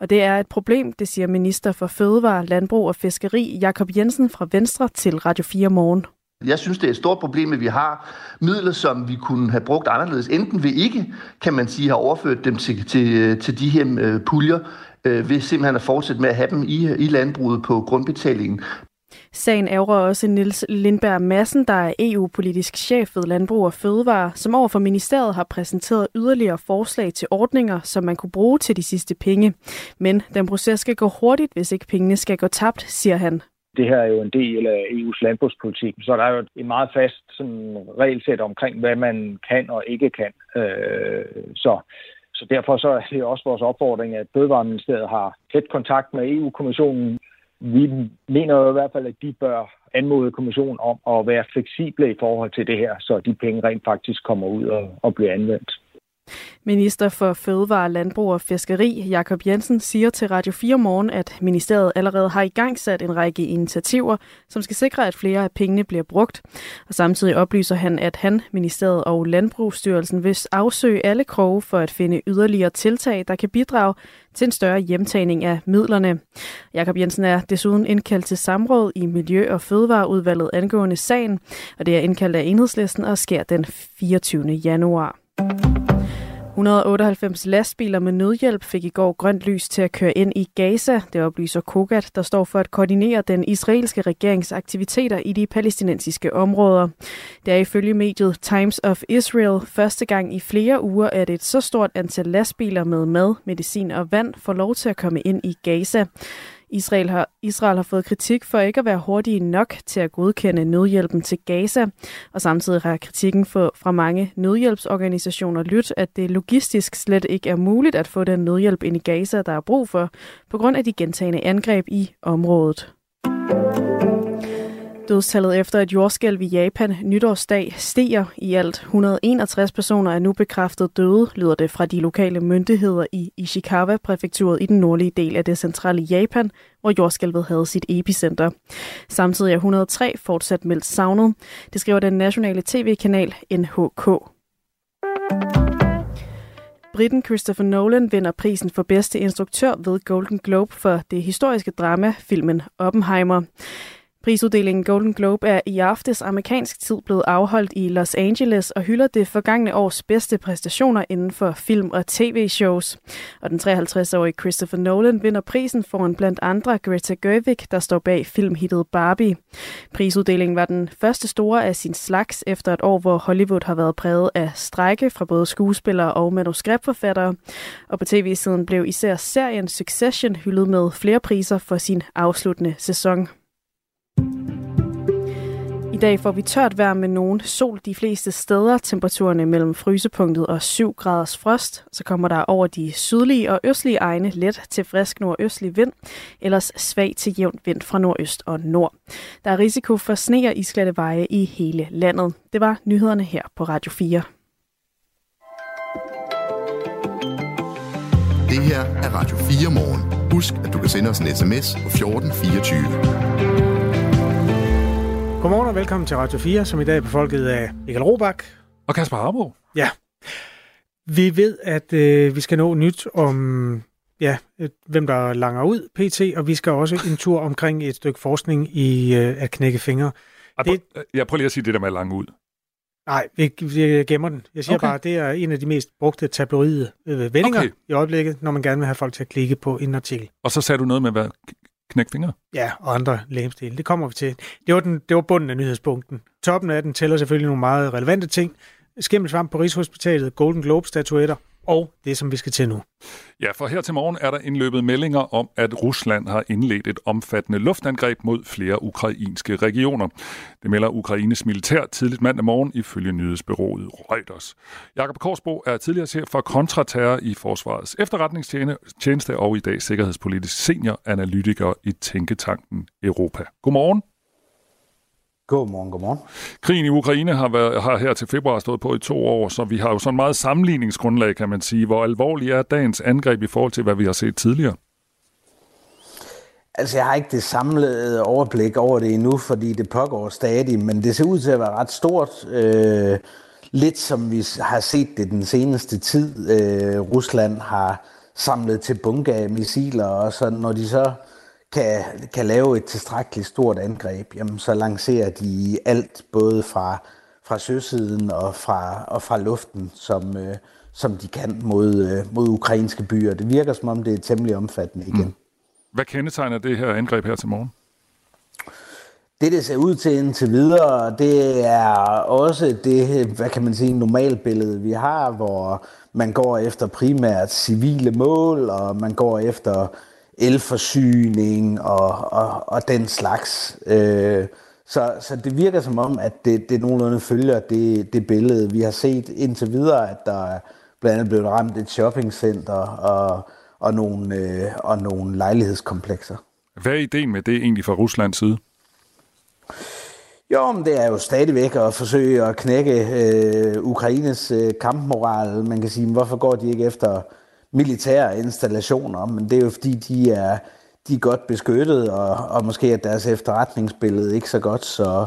Og det er et problem, det siger minister for Fødevare, Landbrug og Fiskeri, Jakob Jensen fra Venstre til Radio 4 Morgen. Jeg synes, det er et stort problem, at vi har midler, som vi kunne have brugt anderledes. Enten vi ikke, kan man sige, har overført dem til, til, til de her øh, puljer, øh, ved simpelthen at fortsætte med at have dem i, i landbruget på grundbetalingen. Sagen ærger også Nils Lindberg Madsen, der er EU-politisk chef ved Landbrug og Fødevare, som overfor ministeriet har præsenteret yderligere forslag til ordninger, som man kunne bruge til de sidste penge. Men den proces skal gå hurtigt, hvis ikke pengene skal gå tabt, siger han. Det her er jo en del af EU's landbrugspolitik, så der er jo et meget fast sådan, regelsæt omkring, hvad man kan og ikke kan. Øh, så, så derfor så er det også vores opfordring, at Fødevareministeriet har tæt kontakt med EU-kommissionen. Vi mener jo i hvert fald, at de bør anmode kommissionen om at være fleksible i forhold til det her, så de penge rent faktisk kommer ud og, og bliver anvendt. Minister for Fødevare, Landbrug og Fiskeri, Jakob Jensen, siger til Radio 4 Morgen, at ministeriet allerede har i gang sat en række initiativer, som skal sikre, at flere af pengene bliver brugt. Og samtidig oplyser han, at han, ministeriet og Landbrugsstyrelsen vil afsøge alle kroge for at finde yderligere tiltag, der kan bidrage til en større hjemtagning af midlerne. Jakob Jensen er desuden indkaldt til samråd i Miljø- og Fødevareudvalget angående sagen, og det er indkaldt af enhedslisten og sker den 24. januar. 198 lastbiler med nødhjælp fik i går grønt lys til at køre ind i Gaza. Det oplyser Kogat, der står for at koordinere den israelske regerings aktiviteter i de palæstinensiske områder. Det er ifølge mediet Times of Israel første gang i flere uger, at et så stort antal lastbiler med mad, medicin og vand får lov til at komme ind i Gaza. Israel har, Israel har fået kritik for ikke at være hurtige nok til at godkende nødhjælpen til Gaza, og samtidig har kritikken for, fra mange nødhjælpsorganisationer lyttet, at det logistisk slet ikke er muligt at få den nødhjælp ind i Gaza, der er brug for, på grund af de gentagende angreb i området. Dødstallet efter et jordskælv i Japan nytårsdag stiger. I alt 161 personer er nu bekræftet døde, lyder det fra de lokale myndigheder i Ishikawa-præfekturet i den nordlige del af det centrale Japan, hvor jordskælvet havde sit epicenter. Samtidig er 103 fortsat meldt savnet. Det skriver den nationale tv-kanal NHK. Britten Christopher Nolan vinder prisen for bedste instruktør ved Golden Globe for det historiske drama, filmen Oppenheimer. Prisuddelingen Golden Globe er i aftes amerikansk tid blevet afholdt i Los Angeles og hylder det forgangne års bedste præstationer inden for film- og tv-shows. Og den 53-årige Christopher Nolan vinder prisen foran blandt andre Greta Gerwig, der står bag filmhittet Barbie. Prisuddelingen var den første store af sin slags efter et år, hvor Hollywood har været præget af strække fra både skuespillere og manuskriptforfattere. Og på tv-siden blev især serien Succession hyldet med flere priser for sin afsluttende sæson. Dag får vi tørt vejr med nogen sol de fleste steder. Temperaturerne mellem frysepunktet og 7 graders frost. Så kommer der over de sydlige og østlige egne let til frisk nordøstlig vind, ellers svag til jævn vind fra nordøst og nord. Der er risiko for sne og isglatte veje i hele landet. Det var nyhederne her på Radio 4. Det her er Radio 4 morgen. Husk, at du kan sende os en sms på 1424. Godmorgen og velkommen til Radio 4, som i dag er befolket af Michael Robach. Og Kasper Harbo. Ja. Vi ved, at øh, vi skal nå nyt om, ja, hvem der langer ud, PT, og vi skal også en tur omkring et stykke forskning i øh, at knække fingre. Ej, prøv, jeg prøver lige at sige det der med at lange ud. Nej, vi, vi gemmer den. Jeg siger okay. bare, det er en af de mest brugte tabloide øh, vendinger okay. i øjeblikket, når man gerne vil have folk til at klikke på en artikel. Og så sagde du noget med, hvad knække fingre? Ja, og andre lægemsdele. Det kommer vi til. Det var, den, det var bunden af nyhedspunkten. Toppen af den tæller selvfølgelig nogle meget relevante ting. Skimmelsvamp på Rigshospitalet, Golden Globe-statuetter, og det, som vi skal til nu. Ja, for her til morgen er der indløbet meldinger om, at Rusland har indledt et omfattende luftangreb mod flere ukrainske regioner. Det melder Ukraines militær tidligt mandag morgen ifølge nyhedsbyrået Reuters. Jakob Korsbo er tidligere chef for kontraterror i Forsvarets efterretningstjeneste og i dag sikkerhedspolitisk senior analytiker i Tænketanken Europa. Godmorgen. Godmorgen, godmorgen. Krigen i Ukraine har, været, har her til februar stået på i to år, så vi har jo sådan meget sammenligningsgrundlag, kan man sige. Hvor alvorlig er dagens angreb i forhold til, hvad vi har set tidligere? Altså, jeg har ikke det samlede overblik over det endnu, fordi det pågår stadig, men det ser ud til at være ret stort. Øh, lidt som vi har set det den seneste tid. Øh, Rusland har samlet til bunke af missiler, og så når de så kan, kan lave et tilstrækkeligt stort angreb, jamen så lancerer de alt, både fra, fra søsiden og fra, og fra luften, som, øh, som de kan mod, øh, mod ukrainske byer. Det virker som om, det er temmelig omfattende igen. Mm. Hvad kendetegner det her angreb her til morgen? Det, det ser ud til indtil videre, det er også det, hvad kan man sige, normalbillede, vi har, hvor man går efter primært civile mål, og man går efter elforsyning og, og, og den slags. Øh, så, så det virker som om, at det, det nogenlunde følger det, det billede, vi har set indtil videre, at der er blandt andet blevet ramt et shoppingcenter og, og, nogle, øh, og nogle lejlighedskomplekser. Hvad er ideen med det egentlig fra Ruslands side? Jo, men det er jo stadigvæk at forsøge at knække øh, Ukraines øh, kampmoral. Man kan sige, hvorfor går de ikke efter militære installationer, men det er jo fordi, de er, de er godt beskyttet, og, og måske er deres efterretningsbillede ikke så godt, så,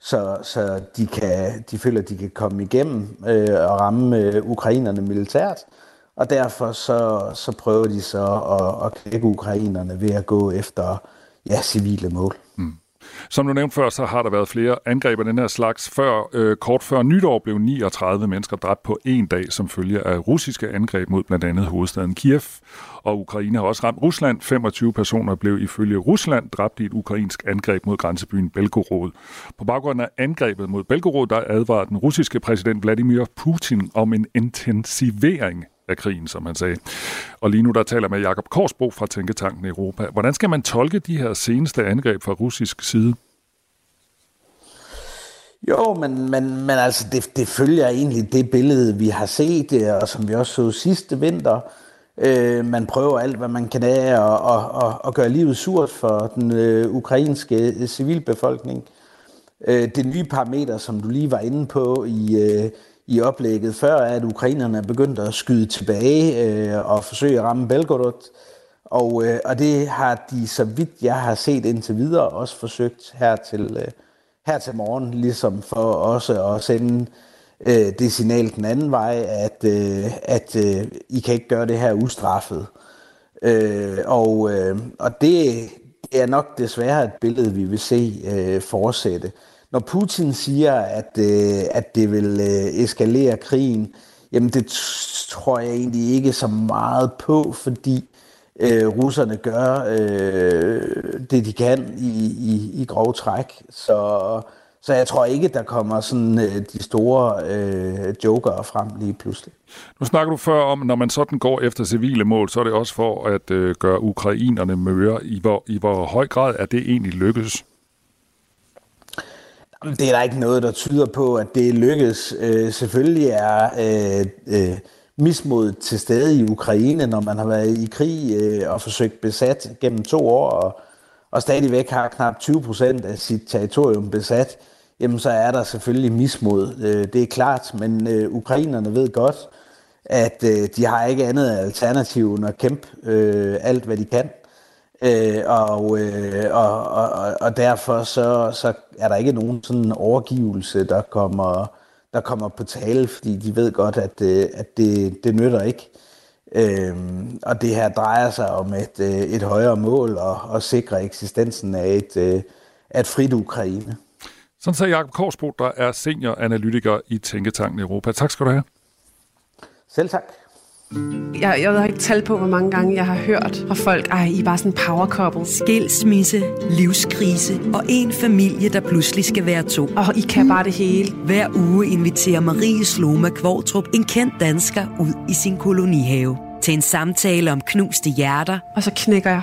så, så de, kan, de føler, at de kan komme igennem øh, og ramme øh, ukrainerne militært. Og derfor så, så prøver de så at, at knække ukrainerne ved at gå efter ja, civile mål. Mm. Som du nævnte før, så har der været flere angreb af den her slags. Før, øh, kort før nytår blev 39 mennesker dræbt på en dag som følge af russiske angreb mod blandt andet hovedstaden Kiev. Og Ukraine har også ramt Rusland. 25 personer blev ifølge Rusland dræbt i et ukrainsk angreb mod grænsebyen Belgorod. På baggrund af angrebet mod Belgorod, der advarede den russiske præsident Vladimir Putin om en intensivering af krigen, som han sagde. Og lige nu der taler med Jakob Korsbro fra Tænketanken Europa. Hvordan skal man tolke de her seneste angreb fra russisk side? Jo, men, men, men altså, det, det følger egentlig det billede, vi har set, øh, og som vi også så sidste vinter. Øh, man prøver alt, hvad man kan af, og, og, og, og gøre livet surt for den øh, ukrainske øh, civilbefolkning. Øh, det nye parameter, som du lige var inde på i, øh, oplægget før, at ukrainerne begyndte at skyde tilbage øh, og forsøge at ramme Belgorod. Og, øh, og det har de, så vidt jeg har set indtil videre, også forsøgt her til, øh, her til morgen, ligesom for også at sende øh, det signal den anden vej, at, øh, at øh, I kan ikke gøre det her ustraffet. Øh, og øh, og det, det er nok desværre et billede, vi vil se øh, fortsætte. Når Putin siger, at, øh, at det vil øh, eskalere krigen, jamen det tror jeg egentlig ikke så meget på, fordi øh, russerne gør øh, det, de kan i, i, i grov træk. Så, så jeg tror ikke, der kommer sådan øh, de store øh, jokere frem lige pludselig. Nu snakker du før om, når man sådan går efter civile mål, så er det også for at øh, gøre ukrainerne møre. I hvor, I hvor høj grad er det egentlig lykkes? Det er der ikke noget, der tyder på, at det lykkes. Øh, selvfølgelig er øh, øh, mismod til stede i Ukraine, når man har været i krig øh, og forsøgt besat gennem to år, og, og stadigvæk har knap 20 procent af sit territorium besat, jamen så er der selvfølgelig mismod. Øh, det er klart, men øh, ukrainerne ved godt, at øh, de har ikke andet alternativ end at kæmpe øh, alt, hvad de kan. Øh, og, øh, og, og, og derfor så, så er der ikke nogen sådan overgivelse, der kommer, der kommer på tale, fordi de ved godt, at, øh, at det, det nytter ikke. Øh, og det her drejer sig om et, øh, et højere mål og, og sikre eksistensen af et, øh, af et frit Ukraine. Sådan sagde Jacob Korsbo, der er senioranalytiker i Tænketanken Europa. Tak skal du have. Selv tak. Jeg, jeg har ikke talt på, hvor mange gange jeg har hørt fra folk, ej, I er bare sådan en power couple. Skilsmisse, livskrise og en familie, der pludselig skal være to. Og I kan bare det hele. Hver uge inviterer Marie Sloma Kvartrup en kendt dansker ud i sin kolonihave til en samtale om knuste hjerter. Og så knækker jeg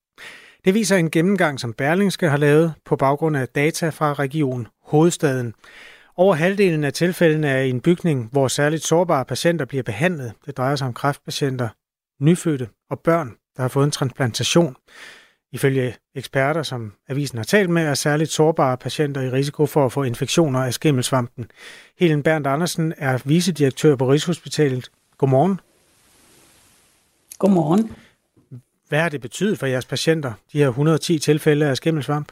Det viser en gennemgang, som Berlingske har lavet på baggrund af data fra region Hovedstaden. Over halvdelen af tilfældene er i en bygning, hvor særligt sårbare patienter bliver behandlet. Det drejer sig om kræftpatienter, nyfødte og børn, der har fået en transplantation. Ifølge eksperter, som avisen har talt med, er særligt sårbare patienter i risiko for at få infektioner af skimmelsvampen. Helen Berndt Andersen er vicedirektør på Rigshospitalet. Godmorgen. Godmorgen. Hvad har det betydet for jeres patienter, de her 110 tilfælde af skimmelsvamp?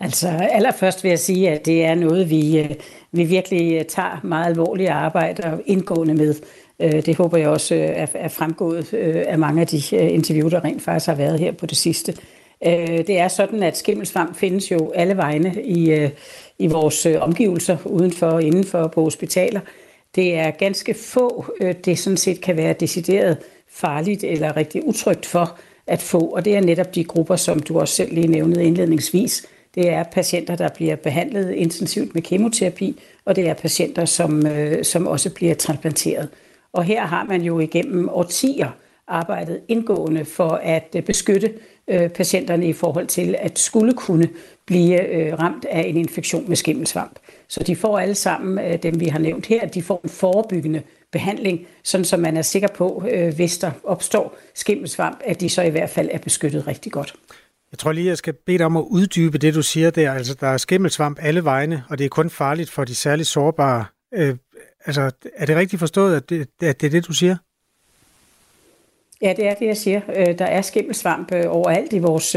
Altså allerførst vil jeg sige, at det er noget, vi, øh, vi virkelig øh, tager meget alvorligt arbejde og indgående med. Øh, det håber jeg også er fremgået af mange af de interviews, der rent faktisk har været her på det sidste. Det er sådan, at skimmelsvamp findes jo alle vegne i, i vores omgivelser, udenfor og indenfor på hospitaler. Det er ganske få, det sådan set kan være decideret farligt eller rigtig utrygt for at få, og det er netop de grupper, som du også selv lige nævnede indledningsvis. Det er patienter, der bliver behandlet intensivt med kemoterapi, og det er patienter, som, øh, som også bliver transplanteret. Og her har man jo igennem årtier arbejdet indgående for at øh, beskytte øh, patienterne i forhold til at skulle kunne blive øh, ramt af en infektion med skimmelsvamp. Så de får alle sammen, øh, dem vi har nævnt her, de får en forebyggende behandling, sådan så man er sikker på, øh, hvis der opstår skimmelsvamp, at de så i hvert fald er beskyttet rigtig godt. Jeg tror lige, jeg skal bede dig om at uddybe det, du siger der. Altså, der er skimmelsvamp alle vegne, og det er kun farligt for de særligt sårbare. Øh, altså, er det rigtigt forstået, at det, at det er det, du siger? Ja, det er det, jeg siger. Øh, der er skimmelsvamp øh, overalt i vores,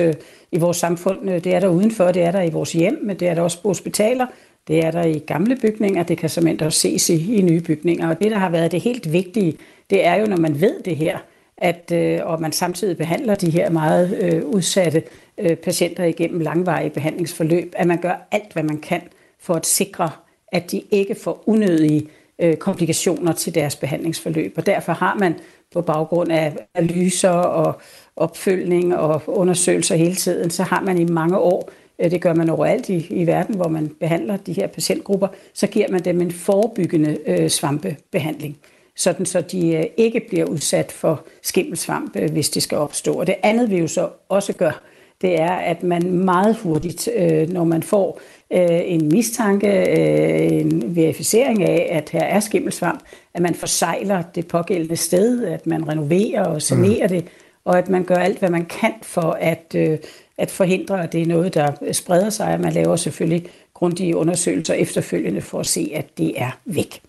i vores samfund. Det er der udenfor, det er der i vores hjem, men det er der også på hospitaler, det er der i gamle bygninger, det kan simpelthen også ses i, i nye bygninger. Og det, der har været det helt vigtige, det er jo, når man ved det her, at, øh, og man samtidig behandler de her meget øh, udsatte øh, patienter igennem langvarige behandlingsforløb, at man gør alt, hvad man kan for at sikre, at de ikke får unødige øh, komplikationer til deres behandlingsforløb. Og derfor har man på baggrund af analyser og opfølgning og undersøgelser hele tiden, så har man i mange år det gør man overalt i, i verden, hvor man behandler de her patientgrupper. Så giver man dem en forebyggende øh, svampebehandling, sådan så de øh, ikke bliver udsat for skimmelsvamp, øh, hvis det skal opstå. Og det andet, vi jo så også gør, det er, at man meget hurtigt, øh, når man får øh, en mistanke, øh, en verificering af, at her er skimmelsvamp, at man forsejler det pågældende sted, at man renoverer og sanerer mm. det, og at man gør alt, hvad man kan for at, øh, at forhindre, at det er noget, der spreder sig. Man laver selvfølgelig grundige undersøgelser efterfølgende for at se, at det er væk.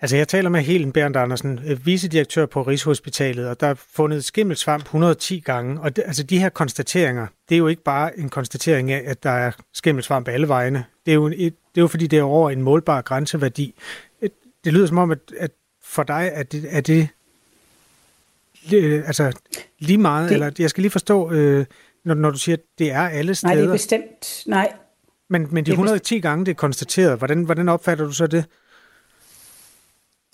Altså, jeg taler med Helen Bernd Andersen, øh, vicedirektør på Rigshospitalet, og der er fundet skimmelsvamp 110 gange. Og det, altså, de her konstateringer, det er jo ikke bare en konstatering af, at der er skimmelsvamp alle vegne. Det er jo, et, det er jo fordi, det er over en målbar grænseværdi. Det lyder som om, at, at for dig er det, er det altså lige meget, det, eller jeg skal lige forstå, øh, når, når du siger, at det er alle steder. Nej, det er bestemt, nej. Men, men de 110 gange, det er konstateret, hvordan, hvordan opfatter du så det?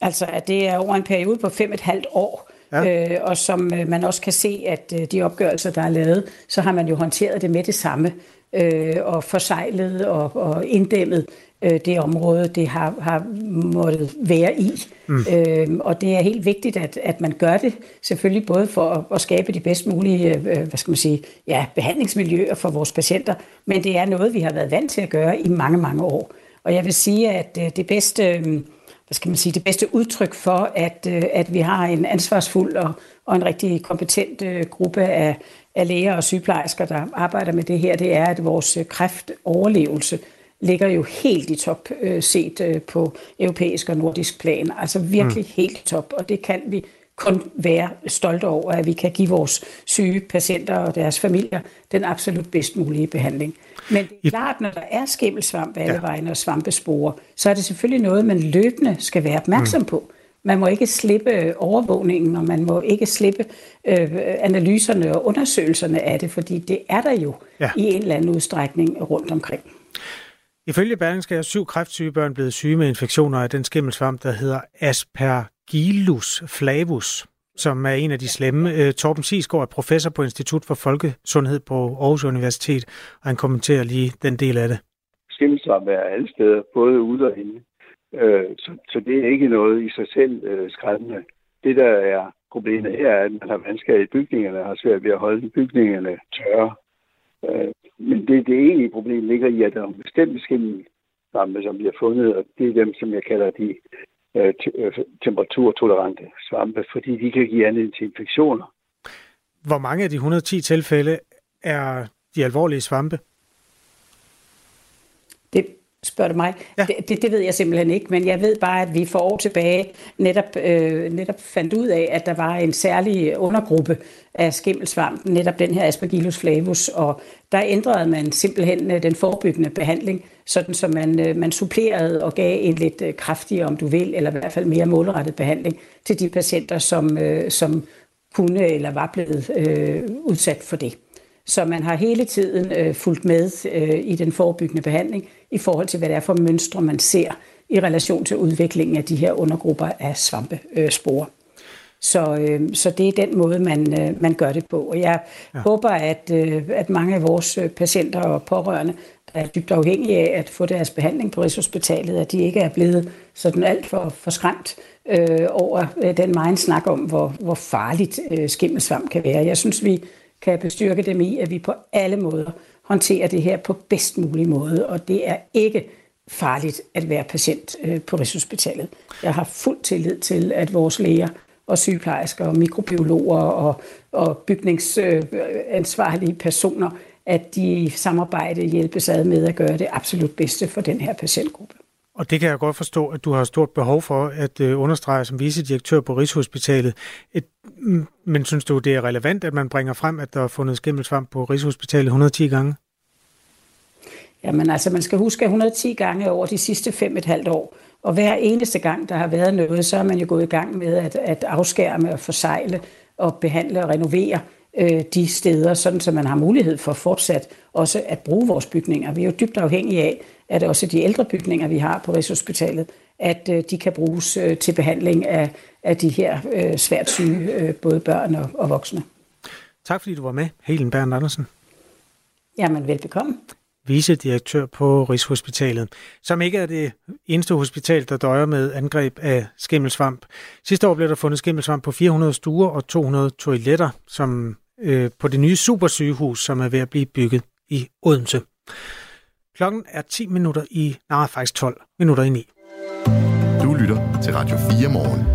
Altså, at det er over en periode på fem et halvt år, ja. øh, og som øh, man også kan se, at øh, de opgørelser, der er lavet, så har man jo håndteret det med det samme, øh, og forsejlet og, og inddæmmet øh, det område, det har, har måttet være i. Mm. Øh, og det er helt vigtigt, at, at man gør det, selvfølgelig både for at, at skabe de bedst mulige øh, hvad skal man sige, ja, behandlingsmiljøer for vores patienter, men det er noget, vi har været vant til at gøre i mange, mange år. Og jeg vil sige, at øh, det bedste... Øh, hvad skal man sige, det bedste udtryk for, at, øh, at vi har en ansvarsfuld og, og en rigtig kompetent øh, gruppe af, af læger og sygeplejersker, der arbejder med det her, det er, at vores kræftoverlevelse ligger jo helt i top øh, set øh, på europæisk og nordisk plan. Altså virkelig mm. helt i top, og det kan vi kun være stolte over, at vi kan give vores syge patienter og deres familier den absolut bedst mulige behandling. Men det er klart, når der er skimmelsvamp alle ja. vegne og svampesporer, så er det selvfølgelig noget, man løbende skal være opmærksom mm. på. Man må ikke slippe overvågningen, og man må ikke slippe øh, analyserne og undersøgelserne af det, fordi det er der jo ja. i en eller anden udstrækning rundt omkring. Ifølge Berlingske er syv kræftsyge børn blevet syge med infektioner af den skimmelsvamp, der hedder Aspergillus flavus, som er en af de slemme. Øh, Torben Sisgaard er professor på Institut for Folkesundhed på Aarhus Universitet, og han kommenterer lige den del af det. Skimmelsvamp er alle steder, både ude og inde. Øh, så, så det er ikke noget i sig selv øh, skræmmende. Det, der er problemet her, er, at man har vanskeligheder i bygningerne, og har svært ved at holde bygningerne tørre. Øh, men det, det egentlige problem ligger i, at der er nogle bestemte skimmelsvampe, som bliver fundet, og det er dem, som jeg kalder de øh, øh, temperaturtolerante svampe, fordi de kan give anledning til infektioner. Hvor mange af de 110 tilfælde er de alvorlige svampe? Spørger du mig. Ja. Det, det, det ved jeg simpelthen ikke, men jeg ved bare, at vi for år tilbage netop, øh, netop fandt ud af, at der var en særlig undergruppe af skimmelsvamp, netop den her Aspergillus flavus, og der ændrede man simpelthen øh, den forebyggende behandling, sådan så man, øh, man supplerede og gav en lidt øh, kraftigere, om du vil, eller i hvert fald mere målrettet behandling til de patienter, som, som kunne eller var blevet øh, udsat for det. Så man har hele tiden øh, fulgt med øh, i den forebyggende behandling i forhold til, hvad det er for mønstre, man ser i relation til udviklingen af de her undergrupper af svampesporer. Så, øh, så det er den måde, man, øh, man gør det på. Og jeg ja. håber, at, øh, at mange af vores øh, patienter og pårørende, der er dybt afhængige af at få deres behandling på Rigshospitalet, at de ikke er blevet sådan alt for, for skræmt øh, over øh, den meget snak om, hvor, hvor farligt øh, skimmelsvamp kan være. Jeg synes, vi kan bestyrke dem i, at vi på alle måder håndterer det her på bedst mulig måde, og det er ikke farligt at være patient øh, på Rigshospitalet. Jeg har fuld tillid til, at vores læger og sygeplejersker og mikrobiologer og, og bygningsansvarlige personer, at de i samarbejde hjælpes ad med at gøre det absolut bedste for den her patientgruppe. Og det kan jeg godt forstå, at du har stort behov for at øh, understrege som vicedirektør på Rigshospitalet. Et, mm, men synes du, det er relevant, at man bringer frem, at der er fundet skimmelsvamp på Rigshospitalet 110 gange? Jamen altså, man skal huske, at 110 gange over de sidste fem et halvt år. Og hver eneste gang, der har været noget, så er man jo gået i gang med at, at afskærme og forsegle og behandle og renovere øh, de steder, sådan så man har mulighed for fortsat også at bruge vores bygninger. Vi er jo dybt afhængige af, at også de ældre bygninger, vi har på Rigshospitalet, at øh, de kan bruges øh, til behandling af, af de her øh, svært syge, både børn og, og voksne. Tak fordi du var med, Helen Bernd Andersen. Jamen, velbekomme. Vicedirektør på Rigshospitalet, som ikke er det eneste hospital, der døjer med angreb af skimmelsvamp. Sidste år blev der fundet skimmelsvamp på 400 stuer og 200 toiletter, som øh, på det nye supersygehus, som er ved at blive bygget i Odense. Klokken er 10 minutter i, nej faktisk 12 minutter i 9. Du lytter til Radio 4 morgen.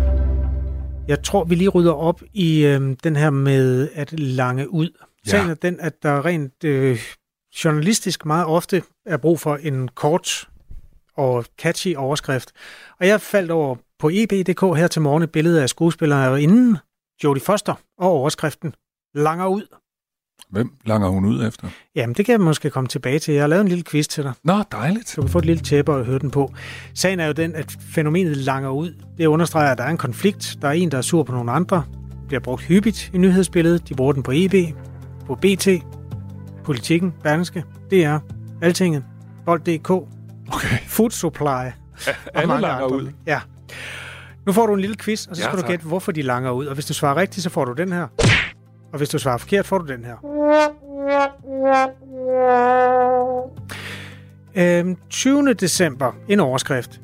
Jeg tror, vi lige rydder op i øh, den her med at lange ud. Ja. Sagen er den, at der rent øh, journalistisk meget ofte er brug for en kort og catchy overskrift. Og jeg faldt over på eb.dk her til morgen et billede af skuespillere inden Jodie Foster og overskriften Langer ud. Hvem langer hun ud efter? Jamen, det kan jeg måske komme tilbage til. Jeg har lavet en lille quiz til dig. Nå, dejligt. Du kan få et lille tæppe og høre den på. Sagen er jo den, at fænomenet langer ud. Det understreger, at der er en konflikt. Der er en, der er sur på nogle andre. Det bliver brugt hyppigt i nyhedsbilledet. De bruger den på EB, på BT, Politikken, Berlingske, DR, Altinget, Bold.dk, okay. Food Supply. Ja, alle langer andre. ud. Ja. Nu får du en lille quiz, og så skal ja, du gætte, hvorfor de langer ud. Og hvis du svarer rigtigt, så får du den her. Og hvis du svarer forkert, får du den her. Øhm, 20. december, en overskrift.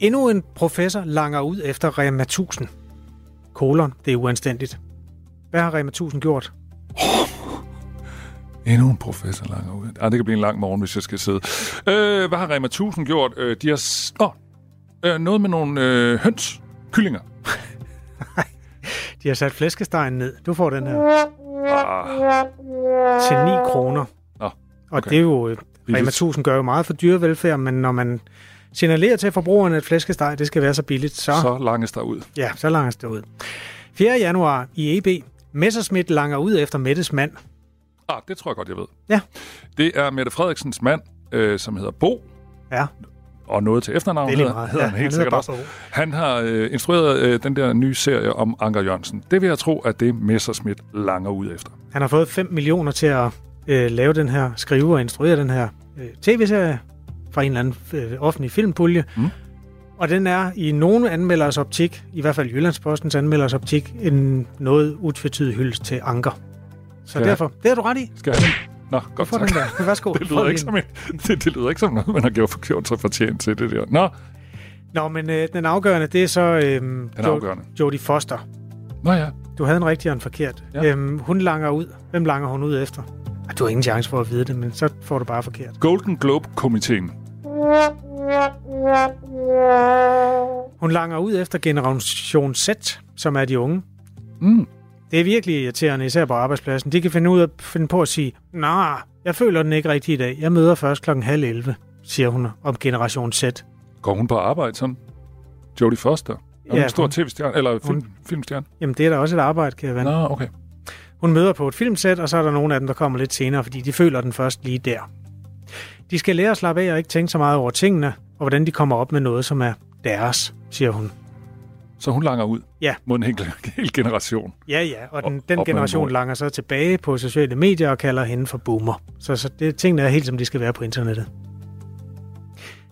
Endnu en professor langer ud efter Rema 1000. Kolon, det er uanstændigt. Hvad har Rema 1000 gjort? Endnu en professor langer ud. Ah, det kan blive en lang morgen, hvis jeg skal sidde. Øh, hvad har Rema 1000 gjort? Øh, de har... Åh, øh, noget med nogle øh, høns. Kyllinger. de har sat flæskestegen ned. Du får den her. Ah. Til 9 kroner. Nå, okay. Og det er jo... Øh, Rema 1000 gør jo meget for dyrevelfærd, men når man signalerer til forbrugerne, at flæskesteg det skal være så billigt, så... Så langes der ud. Ja, så langes det ud. 4. januar i EB. Messerschmidt langer ud efter Mettes mand. Ah, det tror jeg godt, jeg ved. Ja. Det er Mette Frederiksens mand, øh, som hedder Bo. Ja. Og noget til efternavn Det er hedder, meget. hedder Ja, han helt han sikkert også. Han har øh, instrueret øh, den der nye serie om Anker Jørgensen. Det vil jeg tro, at det Messerschmidt langer ud efter. Han har fået 5 millioner til at øh, lave den her, skrive og instruere den her øh, tv-serie fra en eller anden øh, offentlig filmpulje. Mm. Og den er i nogle anmelders optik, i hvert fald Jyllandspostens anmelders optik, en noget utvetydig hyldest til Anker. Så Ja. derfor, det har du ret i. Skal jeg Nå, godt tak. den der. Værsgo. Det lyder, ikke som en, det, det lyder ikke som noget, man har gjort, gjort sig fortjent til det der. Nå, Nå, men øh, den afgørende, det er så øh, den afgørende. Jodie Foster. Nå ja. Du havde en rigtig og en forkert. Ja. Øhm, hun langer ud. Hvem langer hun ud efter? Ah, Du har ingen chance for at vide det, men så får du bare forkert. Golden Globe-komiteen. Hun langer ud efter Generation Z, som er de unge. Mm. Det er virkelig irriterende, især på arbejdspladsen. De kan finde ud af finde på at sige, nej, jeg føler den ikke rigtig i dag. Jeg møder først klokken halv 11, siger hun om Generation Z. Går hun på arbejde sådan? Jodie Foster? Er hun Ja, en stor hun- tv-stjerne? Eller film, hun- filmstjerne? Jamen, det er da også et arbejde, kan jeg vende. Nå, okay. Hun møder på et filmsæt, og så er der nogle af dem, der kommer lidt senere, fordi de føler den først lige der. De skal lære at slappe af og ikke tænke så meget over tingene, og hvordan de kommer op med noget, som er deres, siger hun. Så hun langer ud Ja. mod en hel, hel generation. Ja, ja, og den, den op generation langer så tilbage på sociale medier og kalder hende for boomer. Så, så det, tingene er helt, som de skal være på internettet.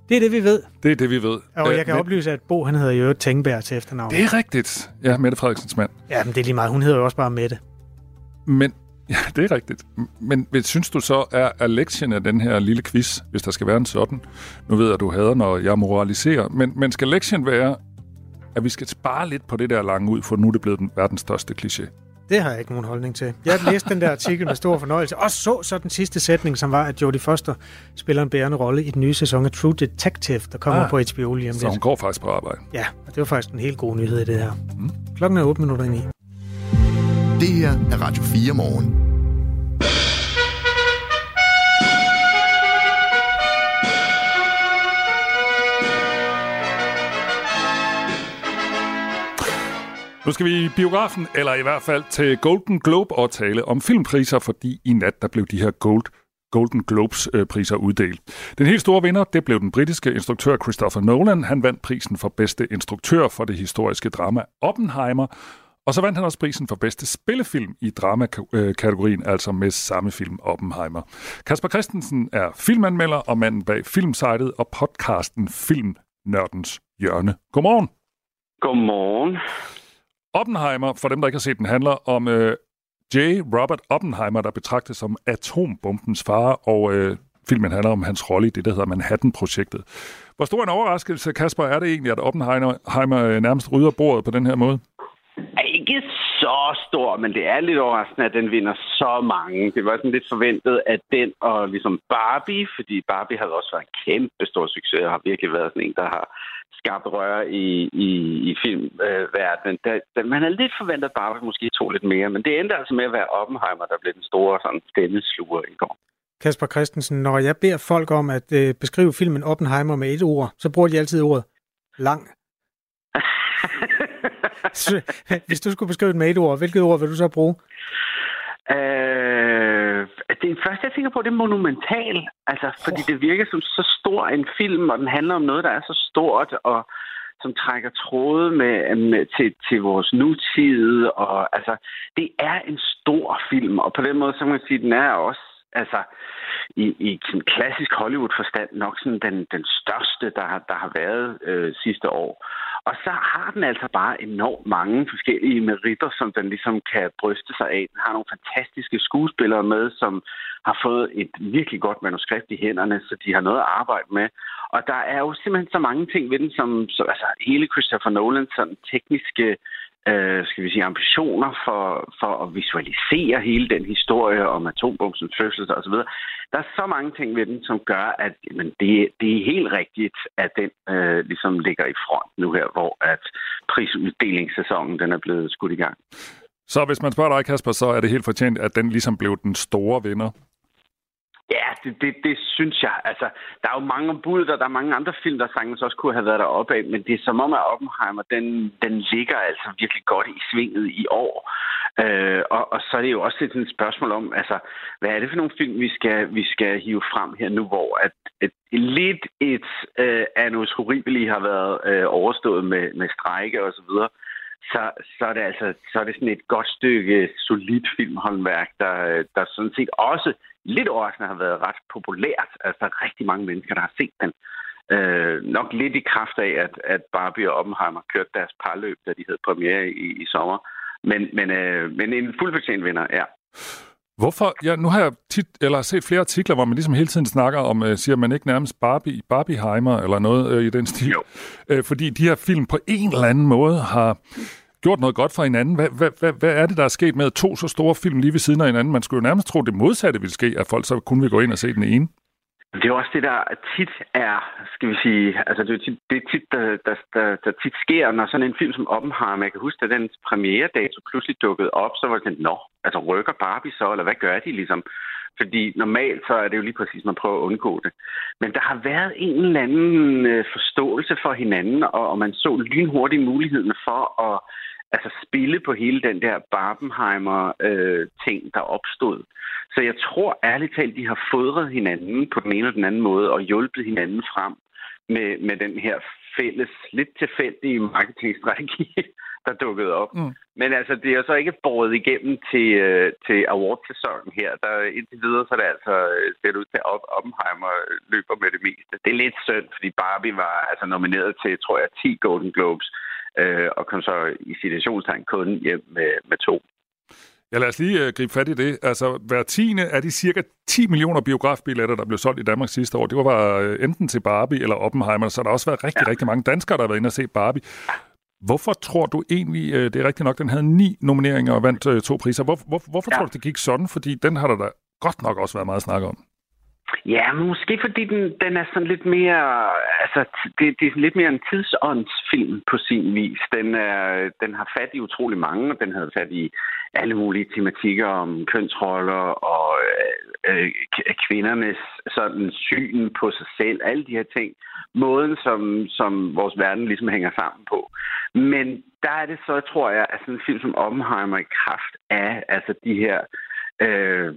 Det er det, vi ved. Det er det, vi ved. Og Øh, jeg kan men- oplyse, at Bo han hedder jo Tænkberg til efternavn. Det er rigtigt. Ja, Mette Frederiksens mand. Ja, men det er lige meget. Hun hedder jo også bare Mette. Men, ja, det er rigtigt. Men men synes du så, er, er lektien af den her lille quiz, hvis der skal være en sådan? Nu ved jeg, at du hader, når jeg moraliserer. Men, men skal lektien være, at vi skal spare lidt på det der lange ud, for nu er det blevet den verdens største kliché? Det har jeg ikke nogen holdning til. Jeg læste den der artikel med stor fornøjelse, og så så den sidste sætning, som var, at Jodie Foster spiller en bærende rolle i den nye sæson af True Detective, der kommer Ah. på HBO lige om Så hun lidt. går faktisk på arbejde. Ja, og det var faktisk en helt god nyhed i det her. Mm. Klokken er 8 minutter i 9. Det her er Radio 4 morgen. Nu skal vi i biografen, eller i hvert fald til Golden Globe og tale om filmpriser, fordi i nat der blev de her Gold, Golden Globes-priser øh, uddelt. Den helt store vinder, det blev den britiske instruktør Christopher Nolan. Han vandt prisen for bedste instruktør for det historiske drama Oppenheimer. Og så vandt han også prisen for bedste spillefilm i dramakategorien, øh, altså med samme film Oppenheimer. Kasper Christensen er filmanmelder og manden bag filmsitet og podcasten Film Nørdens Hjørne. Godmorgen. Godmorgen. Oppenheimer, for dem, der ikke har set den, handler om øh, J. Robert Oppenheimer, der betragtes som atombombens far, og øh, filmen handler om hans rolle i det, der hedder Manhattan-projektet. Hvor stor en overraskelse, Kasper, er det egentlig, at Oppenheimer øh, nærmest rydder bordet på den her måde? Ikke så stor, men det er lidt overraskende, at den vinder så mange. Det var sådan lidt forventet, at den og ligesom Barbie, fordi Barbie har også været en kæmpe stor succes, og har virkelig været sådan en, der har skabt røre i, i, i filmverdenen. Øh, der, man havde lidt forventet, at Barbie måske tog lidt mere, men det endte altså med at være Oppenheimer, der blev den store sådan, stemmesluger i går. Kasper Christensen, når jeg beder folk om at øh, beskrive filmen Oppenheimer med et ord, så bruger de altid ordet lang. Hvis du skulle beskrive den med et ord, hvilket ord vil du så bruge? Øh, det første, jeg tænker på, det er monumental. Altså, fordi det virker som så stor en film, og den handler om noget, der er så stort, og som trækker tråde med, med til, til vores nutid. Og, altså, det er en stor film, og på den måde, så kan man sige, den er også altså, i, i sådan klassisk Hollywood-forstand nok sådan den, den største, der har, der har været øh, sidste år. Og så har den altså bare enormt mange forskellige meritter, som den ligesom kan bryste sig af. Den har nogle fantastiske skuespillere med, som har fået et virkelig godt manuskript i hænderne, så de har noget at arbejde med. Og der er jo simpelthen så mange ting ved den, som, som altså hele Christopher Nolans sådan tekniske øh, skal vi sige, ambitioner for, for at visualisere hele den historie om atombomsens fødsel og så videre. Der er så mange ting ved den, som gør, at jamen, det, det er helt rigtigt, at den øh, ligesom ligger i front nu her, hvor at prisuddelingssæsonen den er blevet skudt i gang. Så hvis man spørger dig, Kasper, så er det helt fortjent, at den ligesom blev den store vinder. Ja, det, det, det synes jeg. Altså, der er jo mange bud, og der er mange andre film, der sagtens også kunne have været deroppe af, men det er som om, at Oppenheimer, den, den ligger altså virkelig godt i svinget i år. Øh, og, og så er det jo også lidt et spørgsmål om, altså, hvad er det for nogle film, vi skal, vi skal hive frem her nu, hvor at, et, lidt et øh, Annus Horribili har været øh, overstået med, med strejke og så videre så, så er det altså så er det sådan et godt stykke solidt filmhåndværk, der, der sådan set også lidt overraskende har været ret populært. Altså, der er rigtig mange mennesker, der har set den. Øh, nok lidt i kraft af, at, at Barbie og Oppenheimer kørte deres parløb, da de havde premiere i, i sommer. Men, men, øh, men en fuldfortjent vinder, ja. Hvorfor? Ja, nu har jeg tit, eller set flere artikler, hvor man ligesom hele tiden snakker om, øh, siger man ikke nærmest Barbie, Barbieheimer eller noget øh, i den stil. Jo. Øh, fordi de her film på en eller anden måde har gjort noget godt for hinanden. Hvad, hvad, hvad, hvad er det, der er sket med to så store film lige ved siden af hinanden? Man skulle jo nærmest tro, det modsatte ville ske, at folk så kun vil gå ind og se den ene. Det er også det, der tit er, skal vi sige, altså det er tit, det er tit der, der, der, der tit sker, når sådan en film som Oppenheimer, jeg kan huske, at den premiere-dato pludselig dukkede op, så var det sådan, nå, altså rykker Barbie så, eller hvad gør de ligesom? Fordi normalt så er det jo lige præcis, man prøver at undgå det. Men der har været en eller anden øh, forståelse for hinanden, og, og man så lynhurtigt muligheden for at altså spille på hele den der Barbenheimer-ting, øh, der opstod. Så jeg tror ærligt talt, de har fodret hinanden på den ene eller den anden måde og hjulpet hinanden frem med, med den her fælles, lidt tilfældige marketingstrategi, der dukkede op. Mm. Men altså, det er så ikke båret igennem til, uh, til award-sæsonen her. Der, indtil videre så er det altså øh, ser ud til, at Oppenheimer løber med det meste. Det er lidt synd, fordi Barbie var altså nomineret til, tror jeg, 10 Golden Globes øh, og kom så i situationstegn kun hjem med, med to. Ja, lad os lige uh, gribe fat i det. Altså, hver tiende af de cirka 10 millioner biografbilletter, der blev solgt i Danmark sidste år, det var uh, enten til Barbie eller Oppenheimer, så der har også været rigtig, ja. rigtig mange danskere, der har været inde og se Barbie. Hvorfor tror du egentlig, uh, det er rigtigt nok, den havde ni nomineringer og vandt uh, to priser. Hvor, hvor, hvorfor ja. tror du, det gik sådan? Fordi den har der da godt nok også været meget snak om. Ja, måske fordi den, den er sådan lidt mere, altså det, det er lidt mere en tidsåndsfilm på sin vis. Den, er, den har fat i utrolig mange, og den har fat i alle mulige tematikker om kønsroller og øh, øh, kvindernes sådan syn på sig selv, alle de her ting. Måden, som, som vores verden ligesom hænger sammen på. Men der er det så, tror jeg, at sådan en film som Oppenheimer i kraft af altså de her øh,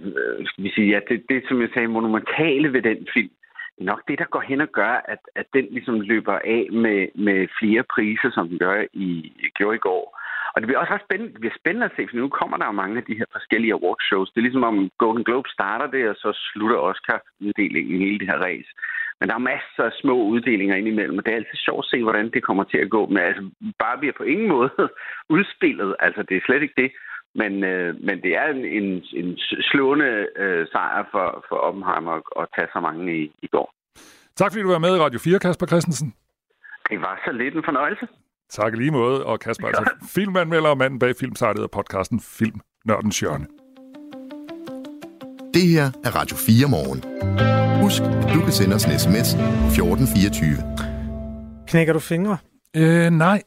skal vi sige, ja, det, det, som jeg sagde, monumentale ved den film, det er nok det, der går hen og gør, at, at den ligesom løber af med, med flere priser, som den gør i, gjorde i går. Og det bliver også ret spændende, det bliver spændende at se, for nu kommer der jo mange af de her forskellige awardshows. Det er ligesom om Golden Globe starter det, og så slutter Oscar-uddelingen i hele det her race. Men der er masser af små uddelinger indimellem, og det er altid sjovt at se, hvordan det kommer til at gå. Men altså, bare bliver på ingen måde udspillet. Altså, det er slet ikke det. Men, øh, men det er en, en, en slående øh, sejr for, for Oppenheimer at tage så mange i, i går. Tak fordi du var med i Radio 4, Kasper Christensen. Det var så lidt en fornøjelse. Tak lige måde. Og Kasper, altså filmanmelder og manden bag filmsejlet og podcasten Film Nørdens Hjørne. Det her er Radio 4 morgen. Husk, at du kan sende os en sms 1424. Knækker du fingre? Øh, nej.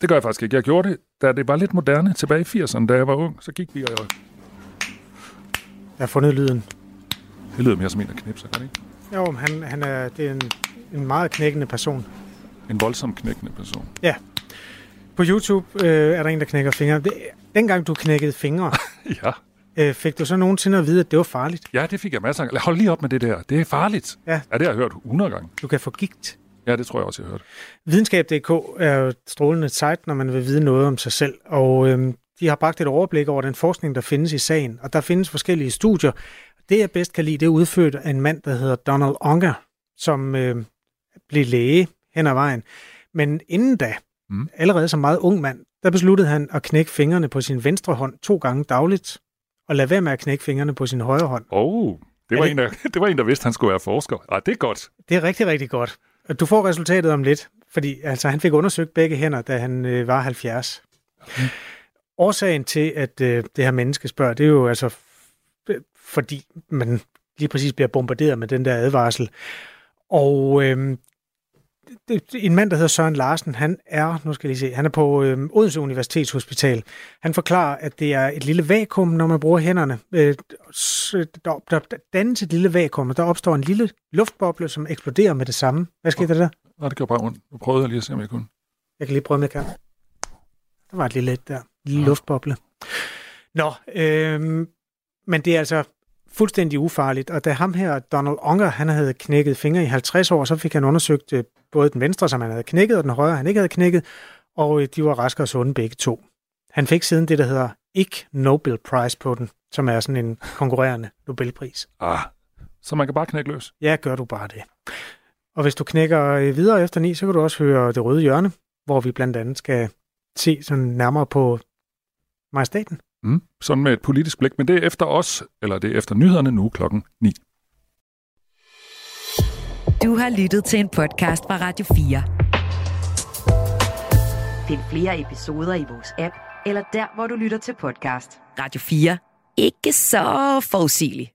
Det gør jeg faktisk ikke. Jeg gjorde det, da det var lidt moderne tilbage i 80'erne, da jeg var ung. Så gik vi og... Jeg har fundet lyden. Det lyder mere som en, der knipser, kan det ikke? Jo, han, han er, det er en, en meget knækkende person. En voldsom knækkende person? Ja. På YouTube øh, er der en, der knækker fingre. Det, dengang du knækkede fingre, ja. øh, fik du så nogensinde at vide, at det var farligt? Ja, det fik jeg masser af Hold lige op med det der. Det er farligt. Ja. ja det har jeg hørt 100 gange. Du kan få gigt. Ja, det tror jeg også, jeg har hørt. Videnskab.dk er jo et strålende site, når man vil vide noget om sig selv, og øhm, de har bragt et overblik over den forskning, der findes i sagen, og der findes forskellige studier. Det, jeg bedst kan lide, det er udført af en mand, der hedder Donald Unger, som øh, blev læge hen ad vejen. Men inden da, mm. allerede som meget ung mand, der besluttede han at knække fingrene på sin venstre hånd to gange dagligt, og lade være med at knække fingrene på sin højre hånd. Oh, det var, det... En, der, det var en, der vidste, at han skulle være forsker. Ah, det er godt. Det er rigtig, rigtig godt. Du får resultatet om lidt, fordi altså, han fik undersøgt begge hænder, da han øh, var 70. Mm. Årsagen til, at øh, det her menneske spørger, det er jo altså, fordi man lige præcis bliver bombarderet med den der advarsel. Og øh, en mand, der hedder Søren Larsen, han er, nu skal jeg lige se, han er på øh, Odense Universitetshospital. Han forklarer, at det er et lille vakuum, når man bruger hænderne. Øh, der, der, der dannes et lille vakuum, og der opstår en lille luftboble, som eksploderer med det samme. Hvad skete der der? Nej, det gjorde bare ondt. Nu prøvede jeg lige at se, om jeg kunne. Jeg kan lige prøve, om jeg kan. Der var et lille der. En lille ja. luftboble. Nå, øh, men det er altså fuldstændig ufarligt. Og da ham her, Donald Unger, han havde knækket fingre i 50 år, så fik han undersøgt øh, både den venstre, som han havde knækket, og den højre, han ikke havde knækket, og øh, de var raske og sunde begge to. Han fik siden det, der hedder Ig Nobel Prize på den, som er sådan en konkurrerende Nobelpris. Ah, så man kan bare knække løs? Ja, gør du bare det. Og hvis du knækker øh, videre efter ni, så kan du også høre Det Røde Hjørne, hvor vi blandt andet skal se sådan nærmere på majestaten. Mm, sådan med et politisk blik, men det er efter os, eller det er efter nyhederne nu klokken 9. Du har lyttet til en podcast fra Radio 4. Find flere episoder i vores app, eller der, hvor du lytter til podcast. Radio 4. Ikke så forudsigeligt.